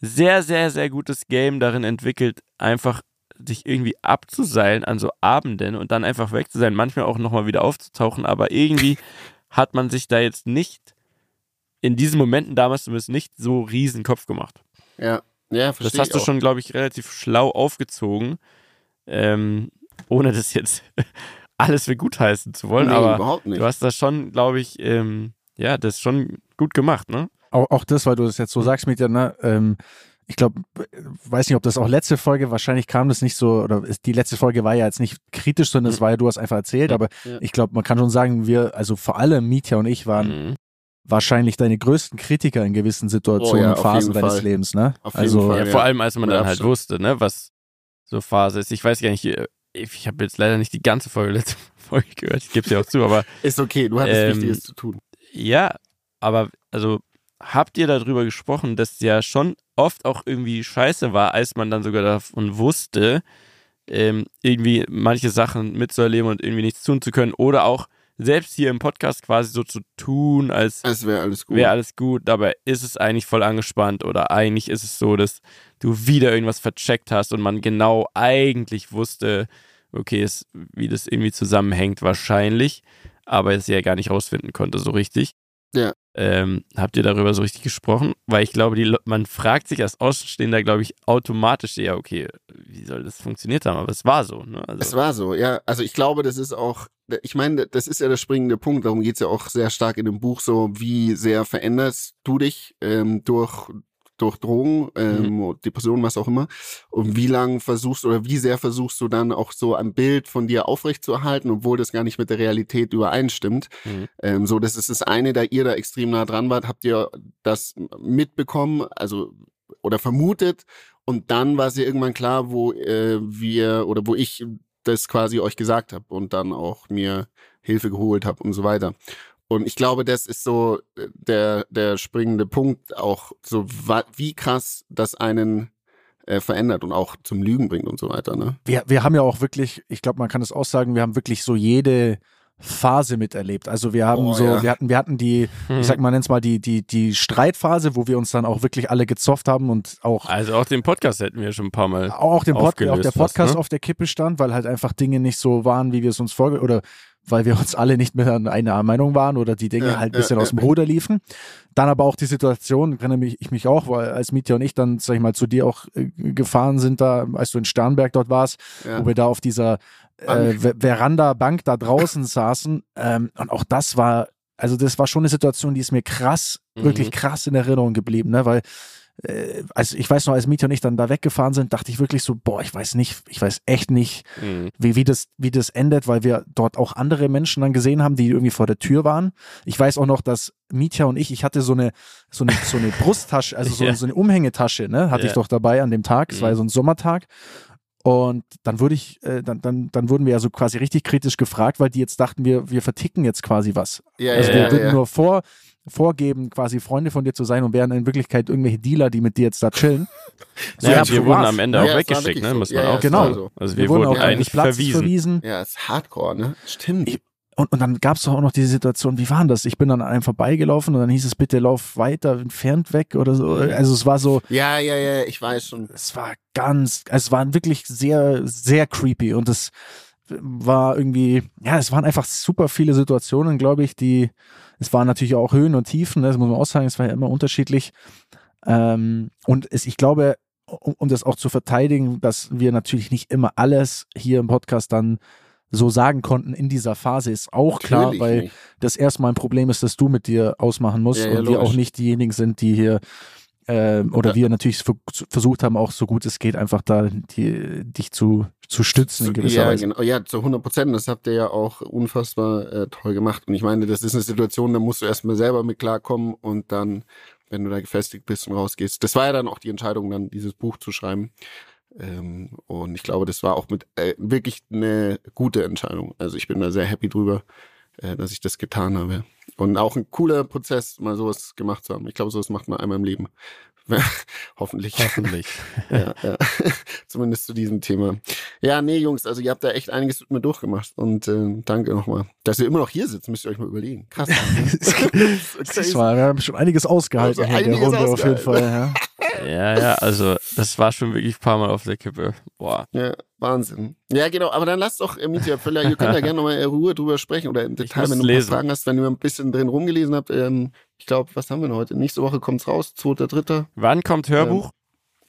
sehr, sehr, sehr gutes Game darin entwickelt, einfach sich irgendwie abzuseilen an so Abenden und dann einfach weg zu sein, manchmal auch nochmal wieder aufzutauchen, aber irgendwie hat man sich da jetzt nicht in diesen Momenten damals zumindest nicht so riesen Kopf gemacht. Ja, ja, verstehe Das hast du schon, glaube ich, relativ schlau aufgezogen. Ähm, ohne das jetzt alles für gut heißen zu wollen, nee, aber du hast das schon, glaube ich, ähm, ja, das schon gut gemacht, ne? Auch, auch das, weil du das jetzt so sagst, mit ne, ähm, ich glaube, weiß nicht, ob das auch letzte Folge, wahrscheinlich kam das nicht so, oder ist, die letzte Folge war ja jetzt nicht kritisch, sondern es mhm. war ja, du hast einfach erzählt, aber ja. ich glaube, man kann schon sagen, wir, also vor allem Mietja und ich waren mhm. Wahrscheinlich deine größten Kritiker in gewissen Situationen oh, ja, und Phasen deines Fall. Lebens, ne? Auf also, Fall, ja, vor allem, als man dann halt wusste, ne, was so Phase ist. Ich weiß gar nicht, äh, ich habe jetzt leider nicht die ganze Folge letzte Folge gehört, ich gebe es ja auch zu, aber. ist okay, du hattest ähm, Wichtiges zu tun. Ja, aber also habt ihr darüber gesprochen, dass ja schon oft auch irgendwie scheiße war, als man dann sogar davon wusste, ähm, irgendwie manche Sachen mitzuerleben und irgendwie nichts tun zu können oder auch selbst hier im Podcast quasi so zu tun, als, als wäre alles gut. Wäre alles gut, dabei ist es eigentlich voll angespannt oder eigentlich ist es so, dass du wieder irgendwas vercheckt hast und man genau eigentlich wusste, okay, es, wie das irgendwie zusammenhängt, wahrscheinlich, aber es ja gar nicht rausfinden konnte so richtig. Ja. Ähm, habt ihr darüber so richtig gesprochen? Weil ich glaube, die, man fragt sich als Außenstehender, glaube ich, automatisch, ja, okay, wie soll das funktioniert haben? Aber es war so. Ne? Also, es war so, ja. Also ich glaube, das ist auch, ich meine, das ist ja der springende Punkt, darum geht es ja auch sehr stark in dem Buch so, wie sehr veränderst du dich ähm, durch, durch Drogen, ähm, mhm. Depressionen, was auch immer. Und wie lange versuchst oder wie sehr versuchst du dann auch so ein Bild von dir aufrechtzuerhalten, obwohl das gar nicht mit der Realität übereinstimmt. Mhm. Ähm, so, das ist das eine, da ihr da extrem nah dran wart, habt ihr das mitbekommen, also oder vermutet. Und dann war es ja irgendwann klar, wo äh, wir oder wo ich das quasi euch gesagt habe und dann auch mir Hilfe geholt habe und so weiter. Und ich glaube, das ist so äh, der, der springende Punkt, auch so, wie krass das einen äh, verändert und auch zum Lügen bringt und so weiter. Ne? Wir, wir haben ja auch wirklich, ich glaube, man kann es auch sagen, wir haben wirklich so jede Phase miterlebt. Also wir haben oh, so, ja. wir hatten, wir hatten die, hm. ich sag mal, nenn's mal die, die, die Streitphase, wo wir uns dann auch wirklich alle gezofft haben und auch. Also auch den Podcast hätten wir schon ein paar Mal. Auch den Podcast, auch der Podcast was, ne? auf der Kippe stand, weil halt einfach Dinge nicht so waren, wie wir es uns vorge oder weil wir uns alle nicht mehr an einer Meinung waren oder die Dinge ja, halt ein bisschen ja, aus dem Ruder liefen. Dann aber auch die Situation, erinnere ich mich auch, weil als Mietja und ich dann, sag ich mal, zu dir auch äh, gefahren sind, da, als du in Sternberg dort warst, wo wir da auf dieser äh, Veranda-Bank da draußen saßen. Ähm, und auch das war, also das war schon eine Situation, die ist mir krass, mhm. wirklich krass in Erinnerung geblieben, ne? weil äh, also ich weiß noch, als Mietja und ich dann da weggefahren sind, dachte ich wirklich so, boah, ich weiß nicht, ich weiß echt nicht, mhm. wie, wie, das, wie das endet, weil wir dort auch andere Menschen dann gesehen haben, die irgendwie vor der Tür waren. Ich weiß auch noch, dass Mietja und ich, ich hatte so eine, so eine, so eine Brusttasche, also so, ja. so eine Umhängetasche, ne, hatte ja. ich doch dabei an dem Tag. Es mhm. war ja so ein Sommertag. Und dann würde ich, äh, dann, dann, dann wurden wir ja so quasi richtig kritisch gefragt, weil die jetzt dachten, wir, wir verticken jetzt quasi was. Ja, also wir würden nur vor, vorgeben, quasi Freunde von dir zu sein und wären in Wirklichkeit irgendwelche Dealer, die mit dir jetzt da chillen. So, ja, wir wurden am Ende auch weggeschickt, ne? Muss man auch genau. So. Also wir, wir wurden, wurden auch eigentlich Platz verwiesen. verwiesen. Ja, ist Hardcore, ne? Stimmt. Ich, und, und dann gab es auch noch diese Situation, wie war das? Ich bin dann an einem vorbeigelaufen und dann hieß es, bitte lauf weiter, entfernt weg oder so. Also es war so. Ja, ja, ja, ich weiß schon. Es war ganz, es war wirklich sehr, sehr creepy und es war irgendwie, ja, es waren einfach super viele Situationen, glaube ich, die, es waren natürlich auch Höhen und Tiefen, ne, das muss man auch sagen, es war ja immer unterschiedlich. Ähm, und es, ich glaube, um, um das auch zu verteidigen, dass wir natürlich nicht immer alles hier im Podcast dann so sagen konnten in dieser Phase, ist auch klar, Natürlich weil nicht. das erstmal ein Problem ist, dass du mit dir ausmachen musst ja, ja, und wir auch nicht diejenigen sind, die hier äh, oder wir natürlich versucht haben, auch so gut es geht, einfach da die, dich zu, zu stützen in gewisser ja, Weise. Genau. Ja, zu 100 Prozent. Das habt ihr ja auch unfassbar äh, toll gemacht. Und ich meine, das ist eine Situation, da musst du erstmal selber mit klarkommen und dann, wenn du da gefestigt bist und rausgehst. Das war ja dann auch die Entscheidung, dann dieses Buch zu schreiben. Ähm, und ich glaube, das war auch mit äh, wirklich eine gute Entscheidung. Also ich bin da sehr happy drüber, äh, dass ich das getan habe. Und auch ein cooler Prozess, mal sowas gemacht zu haben. Ich glaube, sowas macht man einmal im Leben. Hoffentlich. Hoffentlich. ja, ja. Zumindest zu diesem Thema. Ja, nee, Jungs, also ihr habt da echt einiges mit mir durchgemacht. Und äh, danke nochmal. Dass ihr immer noch hier sitzt, müsst ihr euch mal überlegen. Krass. das war, wir haben schon einiges ausgehalten also, in der Runde auf jeden Fall. Ja. Ja, ja, also das war schon wirklich ein paar Mal auf der Kippe. Boah. Ja, Wahnsinn. Ja, genau, aber dann lasst doch, Emitia, vielleicht, ihr könnt da gerne nochmal in Ruhe drüber sprechen oder im Detail, wenn du lesen. Fragen hast, wenn ihr ein bisschen drin rumgelesen habt. Ähm, ich glaube, was haben wir denn heute? Nächste Woche kommt's raus, zweiter, dritter. Wann kommt Hörbuch?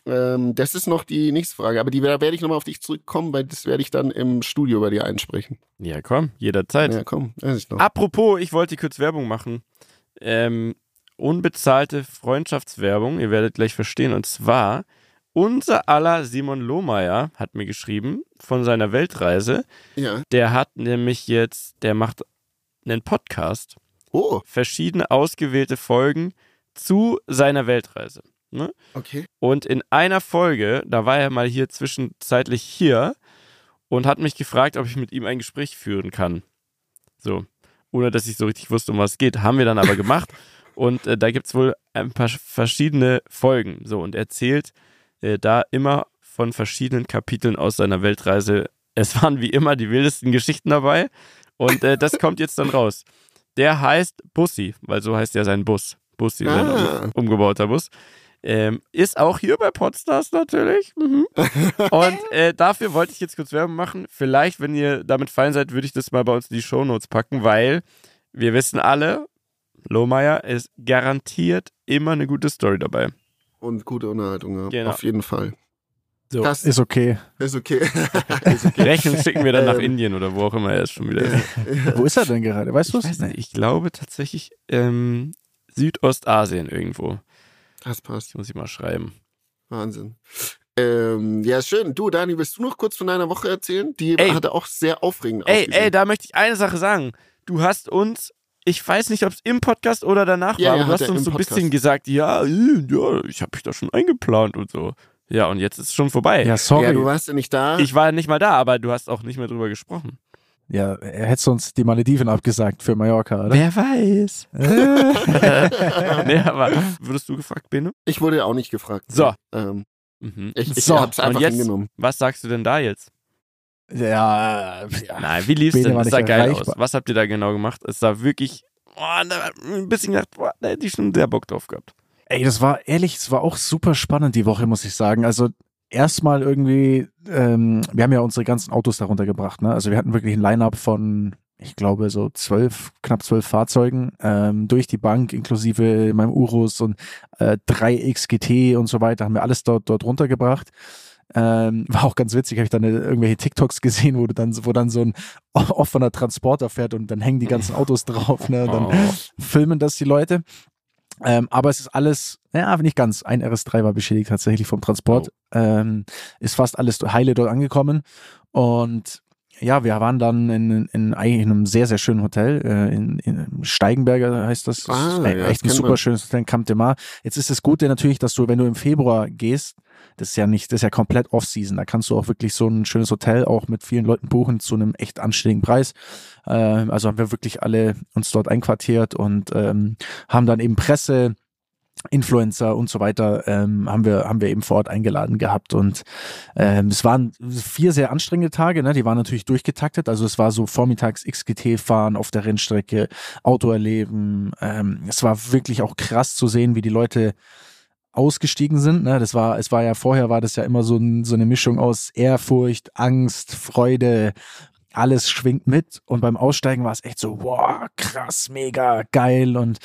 Ähm, das ist noch die nächste Frage, aber die, da werde ich nochmal auf dich zurückkommen, weil das werde ich dann im Studio bei dir einsprechen. Ja, komm, jederzeit. Ja, komm, weiß ich noch. Apropos, ich wollte kurz Werbung machen. Ähm, unbezahlte Freundschaftswerbung, ihr werdet gleich verstehen. Und zwar, unser aller Simon Lohmeier hat mir geschrieben von seiner Weltreise. Ja. Der hat nämlich jetzt, der macht einen Podcast. Oh. Verschiedene ausgewählte Folgen zu seiner Weltreise. Ne? Okay. Und in einer Folge, da war er mal hier zwischenzeitlich hier und hat mich gefragt, ob ich mit ihm ein Gespräch führen kann. So. Ohne dass ich so richtig wusste, um was es geht. Haben wir dann aber gemacht. Und äh, da gibt es wohl ein paar verschiedene Folgen. So, und er erzählt äh, da immer von verschiedenen Kapiteln aus seiner Weltreise. Es waren wie immer die wildesten Geschichten dabei. Und äh, das kommt jetzt dann raus. Der heißt Bussi, weil so heißt ja sein Bus. Bussi, ah. sein umgebauter Bus. Ähm, ist auch hier bei Podstars natürlich. Mhm. Und äh, dafür wollte ich jetzt kurz Werbung machen. Vielleicht, wenn ihr damit fein seid, würde ich das mal bei uns in die Shownotes packen, weil wir wissen alle, Lohmeier ist garantiert immer eine gute Story dabei. Und gute Unterhaltung, ja. Genau. Auf jeden Fall. So. Das ist okay. Ist okay. ist okay. Rechnung schicken wir dann nach ähm. Indien oder wo auch immer er ist schon wieder ist. Wo ist er denn gerade? Weißt du es? Ich glaube tatsächlich ähm, Südostasien irgendwo. Das passt. muss ich mal schreiben. Wahnsinn. Ähm, ja, schön. Du, Dani, willst du noch kurz von deiner Woche erzählen? Die ey, hatte auch sehr aufregend Ey, ausgesehen. ey, da möchte ich eine Sache sagen. Du hast uns, ich weiß nicht, ob es im Podcast oder danach ja, war, aber du hast uns so ein bisschen gesagt, ja, äh, ja, ich habe mich da schon eingeplant und so. Ja, und jetzt ist es schon vorbei. Ja, sorry. Ja, du warst ja nicht da. Ich war nicht mal da, aber du hast auch nicht mehr drüber gesprochen. Ja, er hätte uns die Malediven abgesagt für Mallorca, oder? Wer weiß. nee, aber wurdest du gefragt, Bene? Ich wurde ja auch nicht gefragt. So. Ähm, mhm. Ich, ich so. hab's einfach Und jetzt, hingenommen. Was sagst du denn da jetzt? Ja, ja. Nein, wie lief's denn? Das sah geil erreichbar. aus. Was habt ihr da genau gemacht? Es sah wirklich, oh, ein bisschen gedacht, boah, da hätte ich schon sehr Bock drauf gehabt. Ey, das war ehrlich, es war auch super spannend die Woche, muss ich sagen. Also erstmal irgendwie, ähm, wir haben ja unsere ganzen Autos darunter gebracht, ne? Also wir hatten wirklich ein Line-up von, ich glaube, so zwölf, knapp zwölf Fahrzeugen ähm, durch die Bank, inklusive meinem Urus und äh, 3XGT und so weiter, haben wir alles dort, dort runtergebracht. Ähm, war auch ganz witzig, habe ich dann irgendwelche TikToks gesehen, wo du dann, wo dann so ein offener Transporter fährt und dann hängen die ganzen Autos drauf, ne? Und dann oh. filmen das die Leute. Ähm, aber es ist alles, ja, nicht ganz. Ein RS3 war beschädigt tatsächlich vom Transport. Oh. Ähm, ist fast alles heile dort angekommen. Und ja, wir waren dann in, in, in einem sehr, sehr schönen Hotel, äh, in, in Steigenberger heißt das. Ah, das ja, echt ein super man. schönes Hotel in Camp de Mar. Jetzt ist das Gute natürlich, dass du, wenn du im Februar gehst, das ist ja nicht, das ist ja komplett Off-Season. Da kannst du auch wirklich so ein schönes Hotel auch mit vielen Leuten buchen zu einem echt anständigen Preis. Ähm, also haben wir wirklich alle uns dort einquartiert und ähm, haben dann eben Presse, Influencer und so weiter ähm, haben wir haben wir eben vor Ort eingeladen gehabt und ähm, es waren vier sehr anstrengende Tage, ne? Die waren natürlich durchgetaktet, also es war so vormittags XGT fahren auf der Rennstrecke, Auto erleben. Ähm, es war wirklich auch krass zu sehen, wie die Leute ausgestiegen sind. Ne? Das war, es war ja vorher war das ja immer so, ein, so eine Mischung aus Ehrfurcht, Angst, Freude, alles schwingt mit. Und beim Aussteigen war es echt so, wow, krass, mega geil und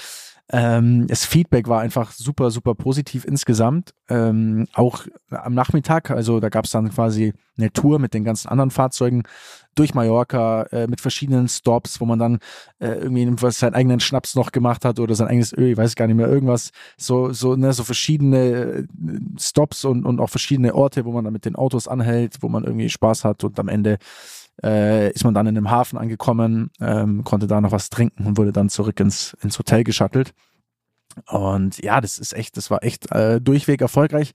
ähm, das Feedback war einfach super, super positiv insgesamt. Ähm, auch am Nachmittag, also da gab es dann quasi eine Tour mit den ganzen anderen Fahrzeugen durch Mallorca äh, mit verschiedenen Stops, wo man dann äh, irgendwie was seinen eigenen Schnaps noch gemacht hat oder sein eigenes Öl, ich weiß gar nicht mehr, irgendwas, so, so, ne, so verschiedene äh, Stops und, und auch verschiedene Orte, wo man dann mit den Autos anhält, wo man irgendwie Spaß hat und am Ende äh, ist man dann in einem Hafen angekommen, ähm, konnte da noch was trinken und wurde dann zurück ins, ins Hotel geschattelt. Und ja, das ist echt, das war echt äh, durchweg erfolgreich.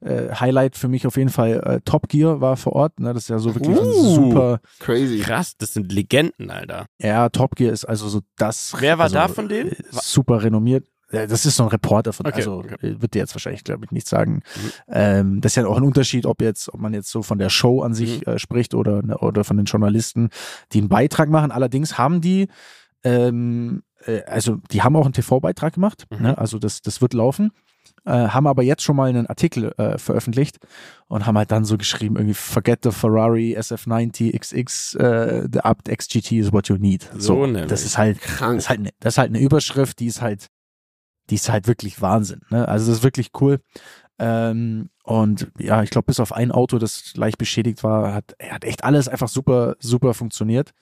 Äh, Highlight für mich auf jeden Fall äh, Top Gear war vor Ort. Ne? Das ist ja so wirklich uh, super crazy. Krass, das sind Legenden, Alter. Ja, Top Gear ist also so das. Wer war also, da von denen? Äh, super renommiert. Das ist so ein Reporter von, okay, also okay. wird dir jetzt wahrscheinlich, glaube ich, nicht sagen. Mhm. Ähm, das ist ja auch ein Unterschied, ob jetzt, ob man jetzt so von der Show an sich mhm. äh, spricht oder, oder von den Journalisten, die einen Beitrag machen. Allerdings haben die, ähm, äh, also die haben auch einen TV-Beitrag gemacht, mhm. ne? also das, das wird laufen. Äh, haben aber jetzt schon mal einen Artikel äh, veröffentlicht und haben halt dann so geschrieben, irgendwie forget the Ferrari SF90 XX, äh, the up XGT is what you need. So, so das ist halt, das ist halt, ne, das ist halt eine Überschrift, die ist halt die ist halt wirklich Wahnsinn. Ne? Also das ist wirklich cool. Ähm, und ja, ich glaube, bis auf ein Auto, das leicht beschädigt war, hat, er hat echt alles einfach super, super funktioniert.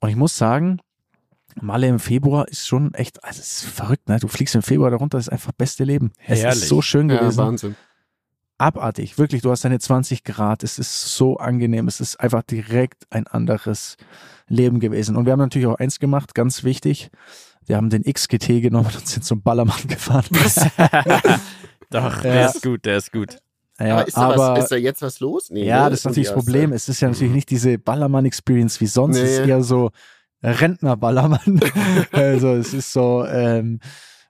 Und ich muss sagen, Malle im Februar ist schon echt, also es ist verrückt, ne? Du fliegst im Februar darunter, das ist einfach beste Leben. Es ist so schön gewesen. Ja, Wahnsinn. Abartig, wirklich, du hast deine 20 Grad, es ist so angenehm, es ist einfach direkt ein anderes Leben gewesen. Und wir haben natürlich auch eins gemacht, ganz wichtig. Wir haben den XGT genommen und sind zum Ballermann gefahren. Doch, der ja. ist gut, der ist gut. Ja, aber, ist, da aber was, ist da jetzt was los? Nee, ja, ne? das ist natürlich das Problem. Es ist ja natürlich nicht diese Ballermann-Experience wie sonst. Nee. Es ist eher so Rentner-Ballermann. also es ist so, ähm,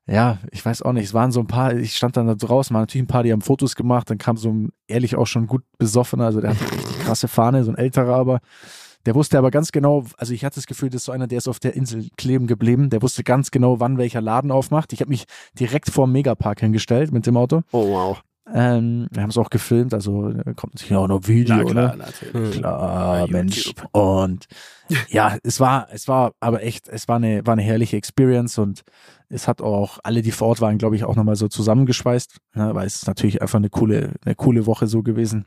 ja, ich weiß auch nicht, es waren so ein paar, ich stand dann da draußen, waren natürlich ein paar, die haben Fotos gemacht, dann kam so ein ehrlich auch schon gut besoffener, also der hatte eine richtig krasse Fahne, so ein älterer aber. Der wusste aber ganz genau, also ich hatte das Gefühl, das ist so einer, der ist auf der Insel kleben geblieben. Der wusste ganz genau, wann welcher Laden aufmacht. Ich habe mich direkt vor dem Megapark hingestellt mit dem Auto. Oh wow. Ähm, wir haben es auch gefilmt, also kommt natürlich auch noch Video, Na, klar, ne? Natürlich. Klar, Mensch. Und ja, es war, es war aber echt, es war eine, war eine herrliche Experience und es hat auch alle, die vor Ort waren, glaube ich, auch nochmal so zusammengeschweißt, ne? weil es ist natürlich einfach eine coole, eine coole Woche so gewesen.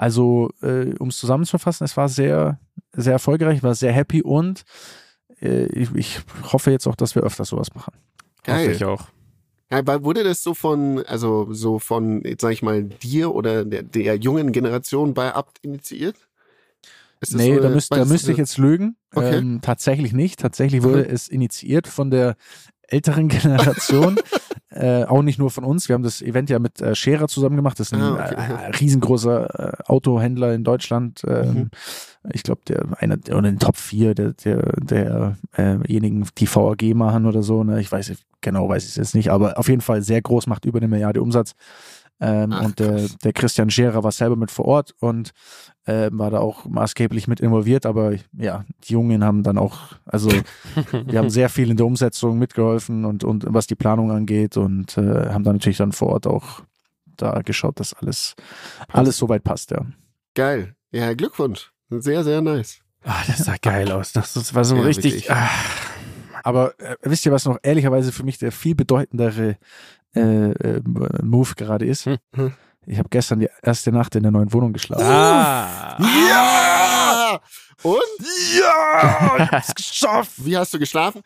Also, äh, um es zusammenzufassen, es war sehr, sehr erfolgreich, war sehr happy und äh, ich, ich hoffe jetzt auch, dass wir öfter sowas machen. Geil. Hoffe ich auch. Ja, weil wurde das so von, also so von, jetzt sag ich mal, dir oder der, der jungen Generation bei Abt initiiert? nee, so, da, müsst, da müsste ich jetzt lügen. Okay. Ähm, tatsächlich nicht. Tatsächlich wurde es initiiert von der älteren Generation. äh, auch nicht nur von uns. Wir haben das Event ja mit äh, Scherer zusammen gemacht. Das ist ein ah, okay. äh, riesengroßer äh, Autohändler in Deutschland. Ähm, mhm. Ich glaube, der einer oder den Top 4 der, der, derjenigen, die VAG machen oder so. Ne? Ich weiß genau, weiß ich es jetzt nicht, aber auf jeden Fall sehr groß, macht über eine Milliarde Umsatz. Ähm, Ach, und der, der Christian Scherer war selber mit vor Ort und äh, war da auch maßgeblich mit involviert. Aber ja, die Jungen haben dann auch, also wir haben sehr viel in der Umsetzung mitgeholfen und, und was die Planung angeht und äh, haben dann natürlich dann vor Ort auch da geschaut, dass alles, alles soweit passt, ja. Geil. Ja, Glückwunsch. Sehr, sehr nice. Ah, das sah geil aus. Das, war so ja, richtig. Ah. Aber äh, wisst ihr, was noch ehrlicherweise für mich der viel bedeutendere äh, äh, Move gerade ist. Hm. hm. Ich habe gestern die erste Nacht in der neuen Wohnung geschlafen. Ah. Ja! Und? Ja! Ich hab's geschafft! Wie hast du geschlafen?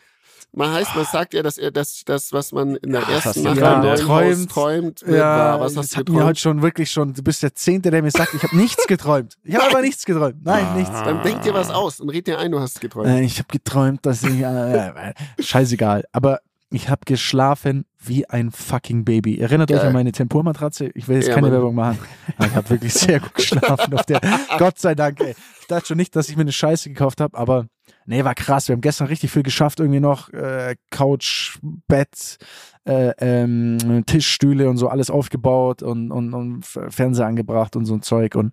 Man heißt, man sagt ja, dass er das, das, was man in der ja, ersten Nacht ja, träumt, träumt ja, was hast du geträumt? Mir heute schon wirklich schon, du bist der Zehnte, der mir sagt, ich habe nichts geträumt. Ich habe aber nichts geträumt. Nein, ah. nichts. Dann denk dir was aus und red dir ein, du hast geträumt. Äh, ich habe geträumt, dass ich, äh, scheißegal. Aber ich habe geschlafen wie ein fucking Baby. Erinnert Geil. euch an meine Tempurmatratze? Ich will jetzt ja, keine Mann. Werbung machen. Aber ich habe wirklich sehr gut geschlafen auf der. Gott sei Dank, ey. Ich dachte schon nicht, dass ich mir eine Scheiße gekauft habe, aber nee, war krass. Wir haben gestern richtig viel geschafft, irgendwie noch äh, Couch, Bett, äh, ähm, Tischstühle und so alles aufgebaut und, und, und Fernseher angebracht und so ein Zeug und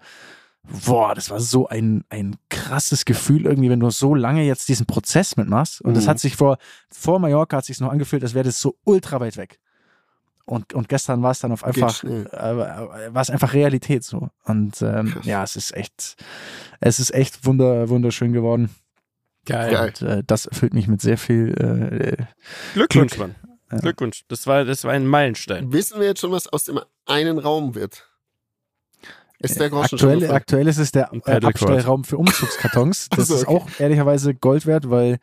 boah, das war so ein, ein krasses Gefühl irgendwie, wenn du so lange jetzt diesen Prozess mitmachst. Und mhm. das hat sich vor, vor Mallorca hat sich noch angefühlt, als wäre das so ultra weit weg. Und, und gestern war es dann auf einfach, äh, war es einfach Realität so. Und ähm, ja, es ist echt, es ist echt wunder, wunderschön geworden. Geil. Und äh, das erfüllt mich mit sehr viel äh, Glückwunsch, Glück. Mann. Ja. Glückwunsch. Das war, das war ein Meilenstein. Wissen wir jetzt schon, was aus dem einen Raum wird? Ist der Groschen aktuell, aktuell ist es der Abstellraum für Umzugskartons. Das also, okay. ist auch ehrlicherweise Gold wert, weil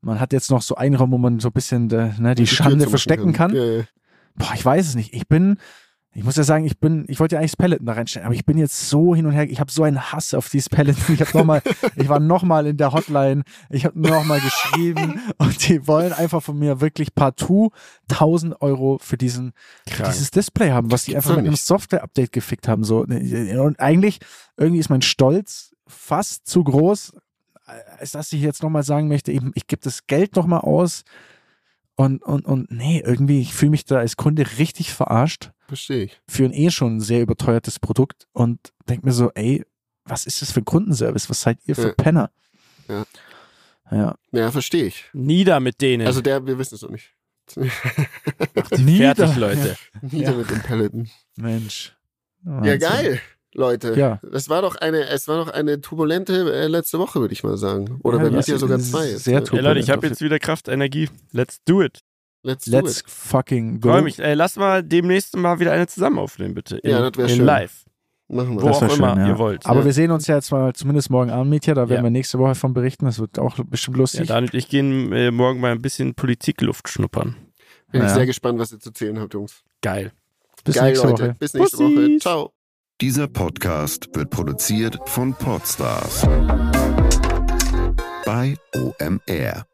man hat jetzt noch so einen Raum, wo man so ein bisschen de, ne, die, die Schande verstecken kann. kann. Ja, ja. Boah, ich weiß es nicht. Ich bin, ich muss ja sagen, ich bin, ich wollte ja eigentlich das Peloton da reinstellen, aber ich bin jetzt so hin und her, ich habe so einen Hass auf dieses Peloton. Ich habe noch mal, ich war nochmal in der Hotline, ich habe nochmal geschrieben und die wollen einfach von mir wirklich partout 1000 Euro für diesen, für dieses Display haben, was die einfach mit einem Software-Update gefickt haben. So. Und eigentlich, irgendwie ist mein Stolz fast zu groß, als dass ich jetzt nochmal sagen möchte, ich, ich gebe das Geld nochmal aus und, und, und nee, irgendwie, ich fühle mich da als Kunde richtig verarscht Verstehe ich. Für ein eh schon sehr überteuertes Produkt und denke mir so, ey, was ist das für ein Kundenservice? Was seid ihr für ja. Penner? Ja. Ja, ja verstehe ich. Nieder mit denen. Also der, wir wissen es noch nicht. Ach, die Nieder. fertig, Leute. Ja. Nieder ja. mit den Pelleten. Mensch. Wahnsinn. Ja, geil. Leute, ja. das war doch eine, es war doch eine turbulente äh, letzte Woche, würde ich mal sagen. Oder ja, wenn es ja sogar zwei. Sehr turbulent. Hey Leute, ich habe jetzt wieder Kraft, Energie. Let's do it. Let's, Let's fucking go. Freue mich. Ey, lass mal demnächst mal wieder eine zusammen aufnehmen, bitte. In, ja, das wäre schön. live. Machen wir. Wo das auch immer ja. ihr wollt. Aber ja. wir sehen uns ja jetzt mal zumindest morgen Abend, Mietja. Da werden ja. wir nächste Woche von berichten. Das wird auch bestimmt lustig. Ja, Daniel, ich gehe äh, morgen mal ein bisschen Politikluft schnuppern. Bin ich sehr gespannt, was ihr zu zählen habt, Jungs. Geil. Bis Geil, nächste Leute. Woche. Bis nächste Bussis. Woche. Ciao. Dieser Podcast wird produziert von Podstars bei OMR.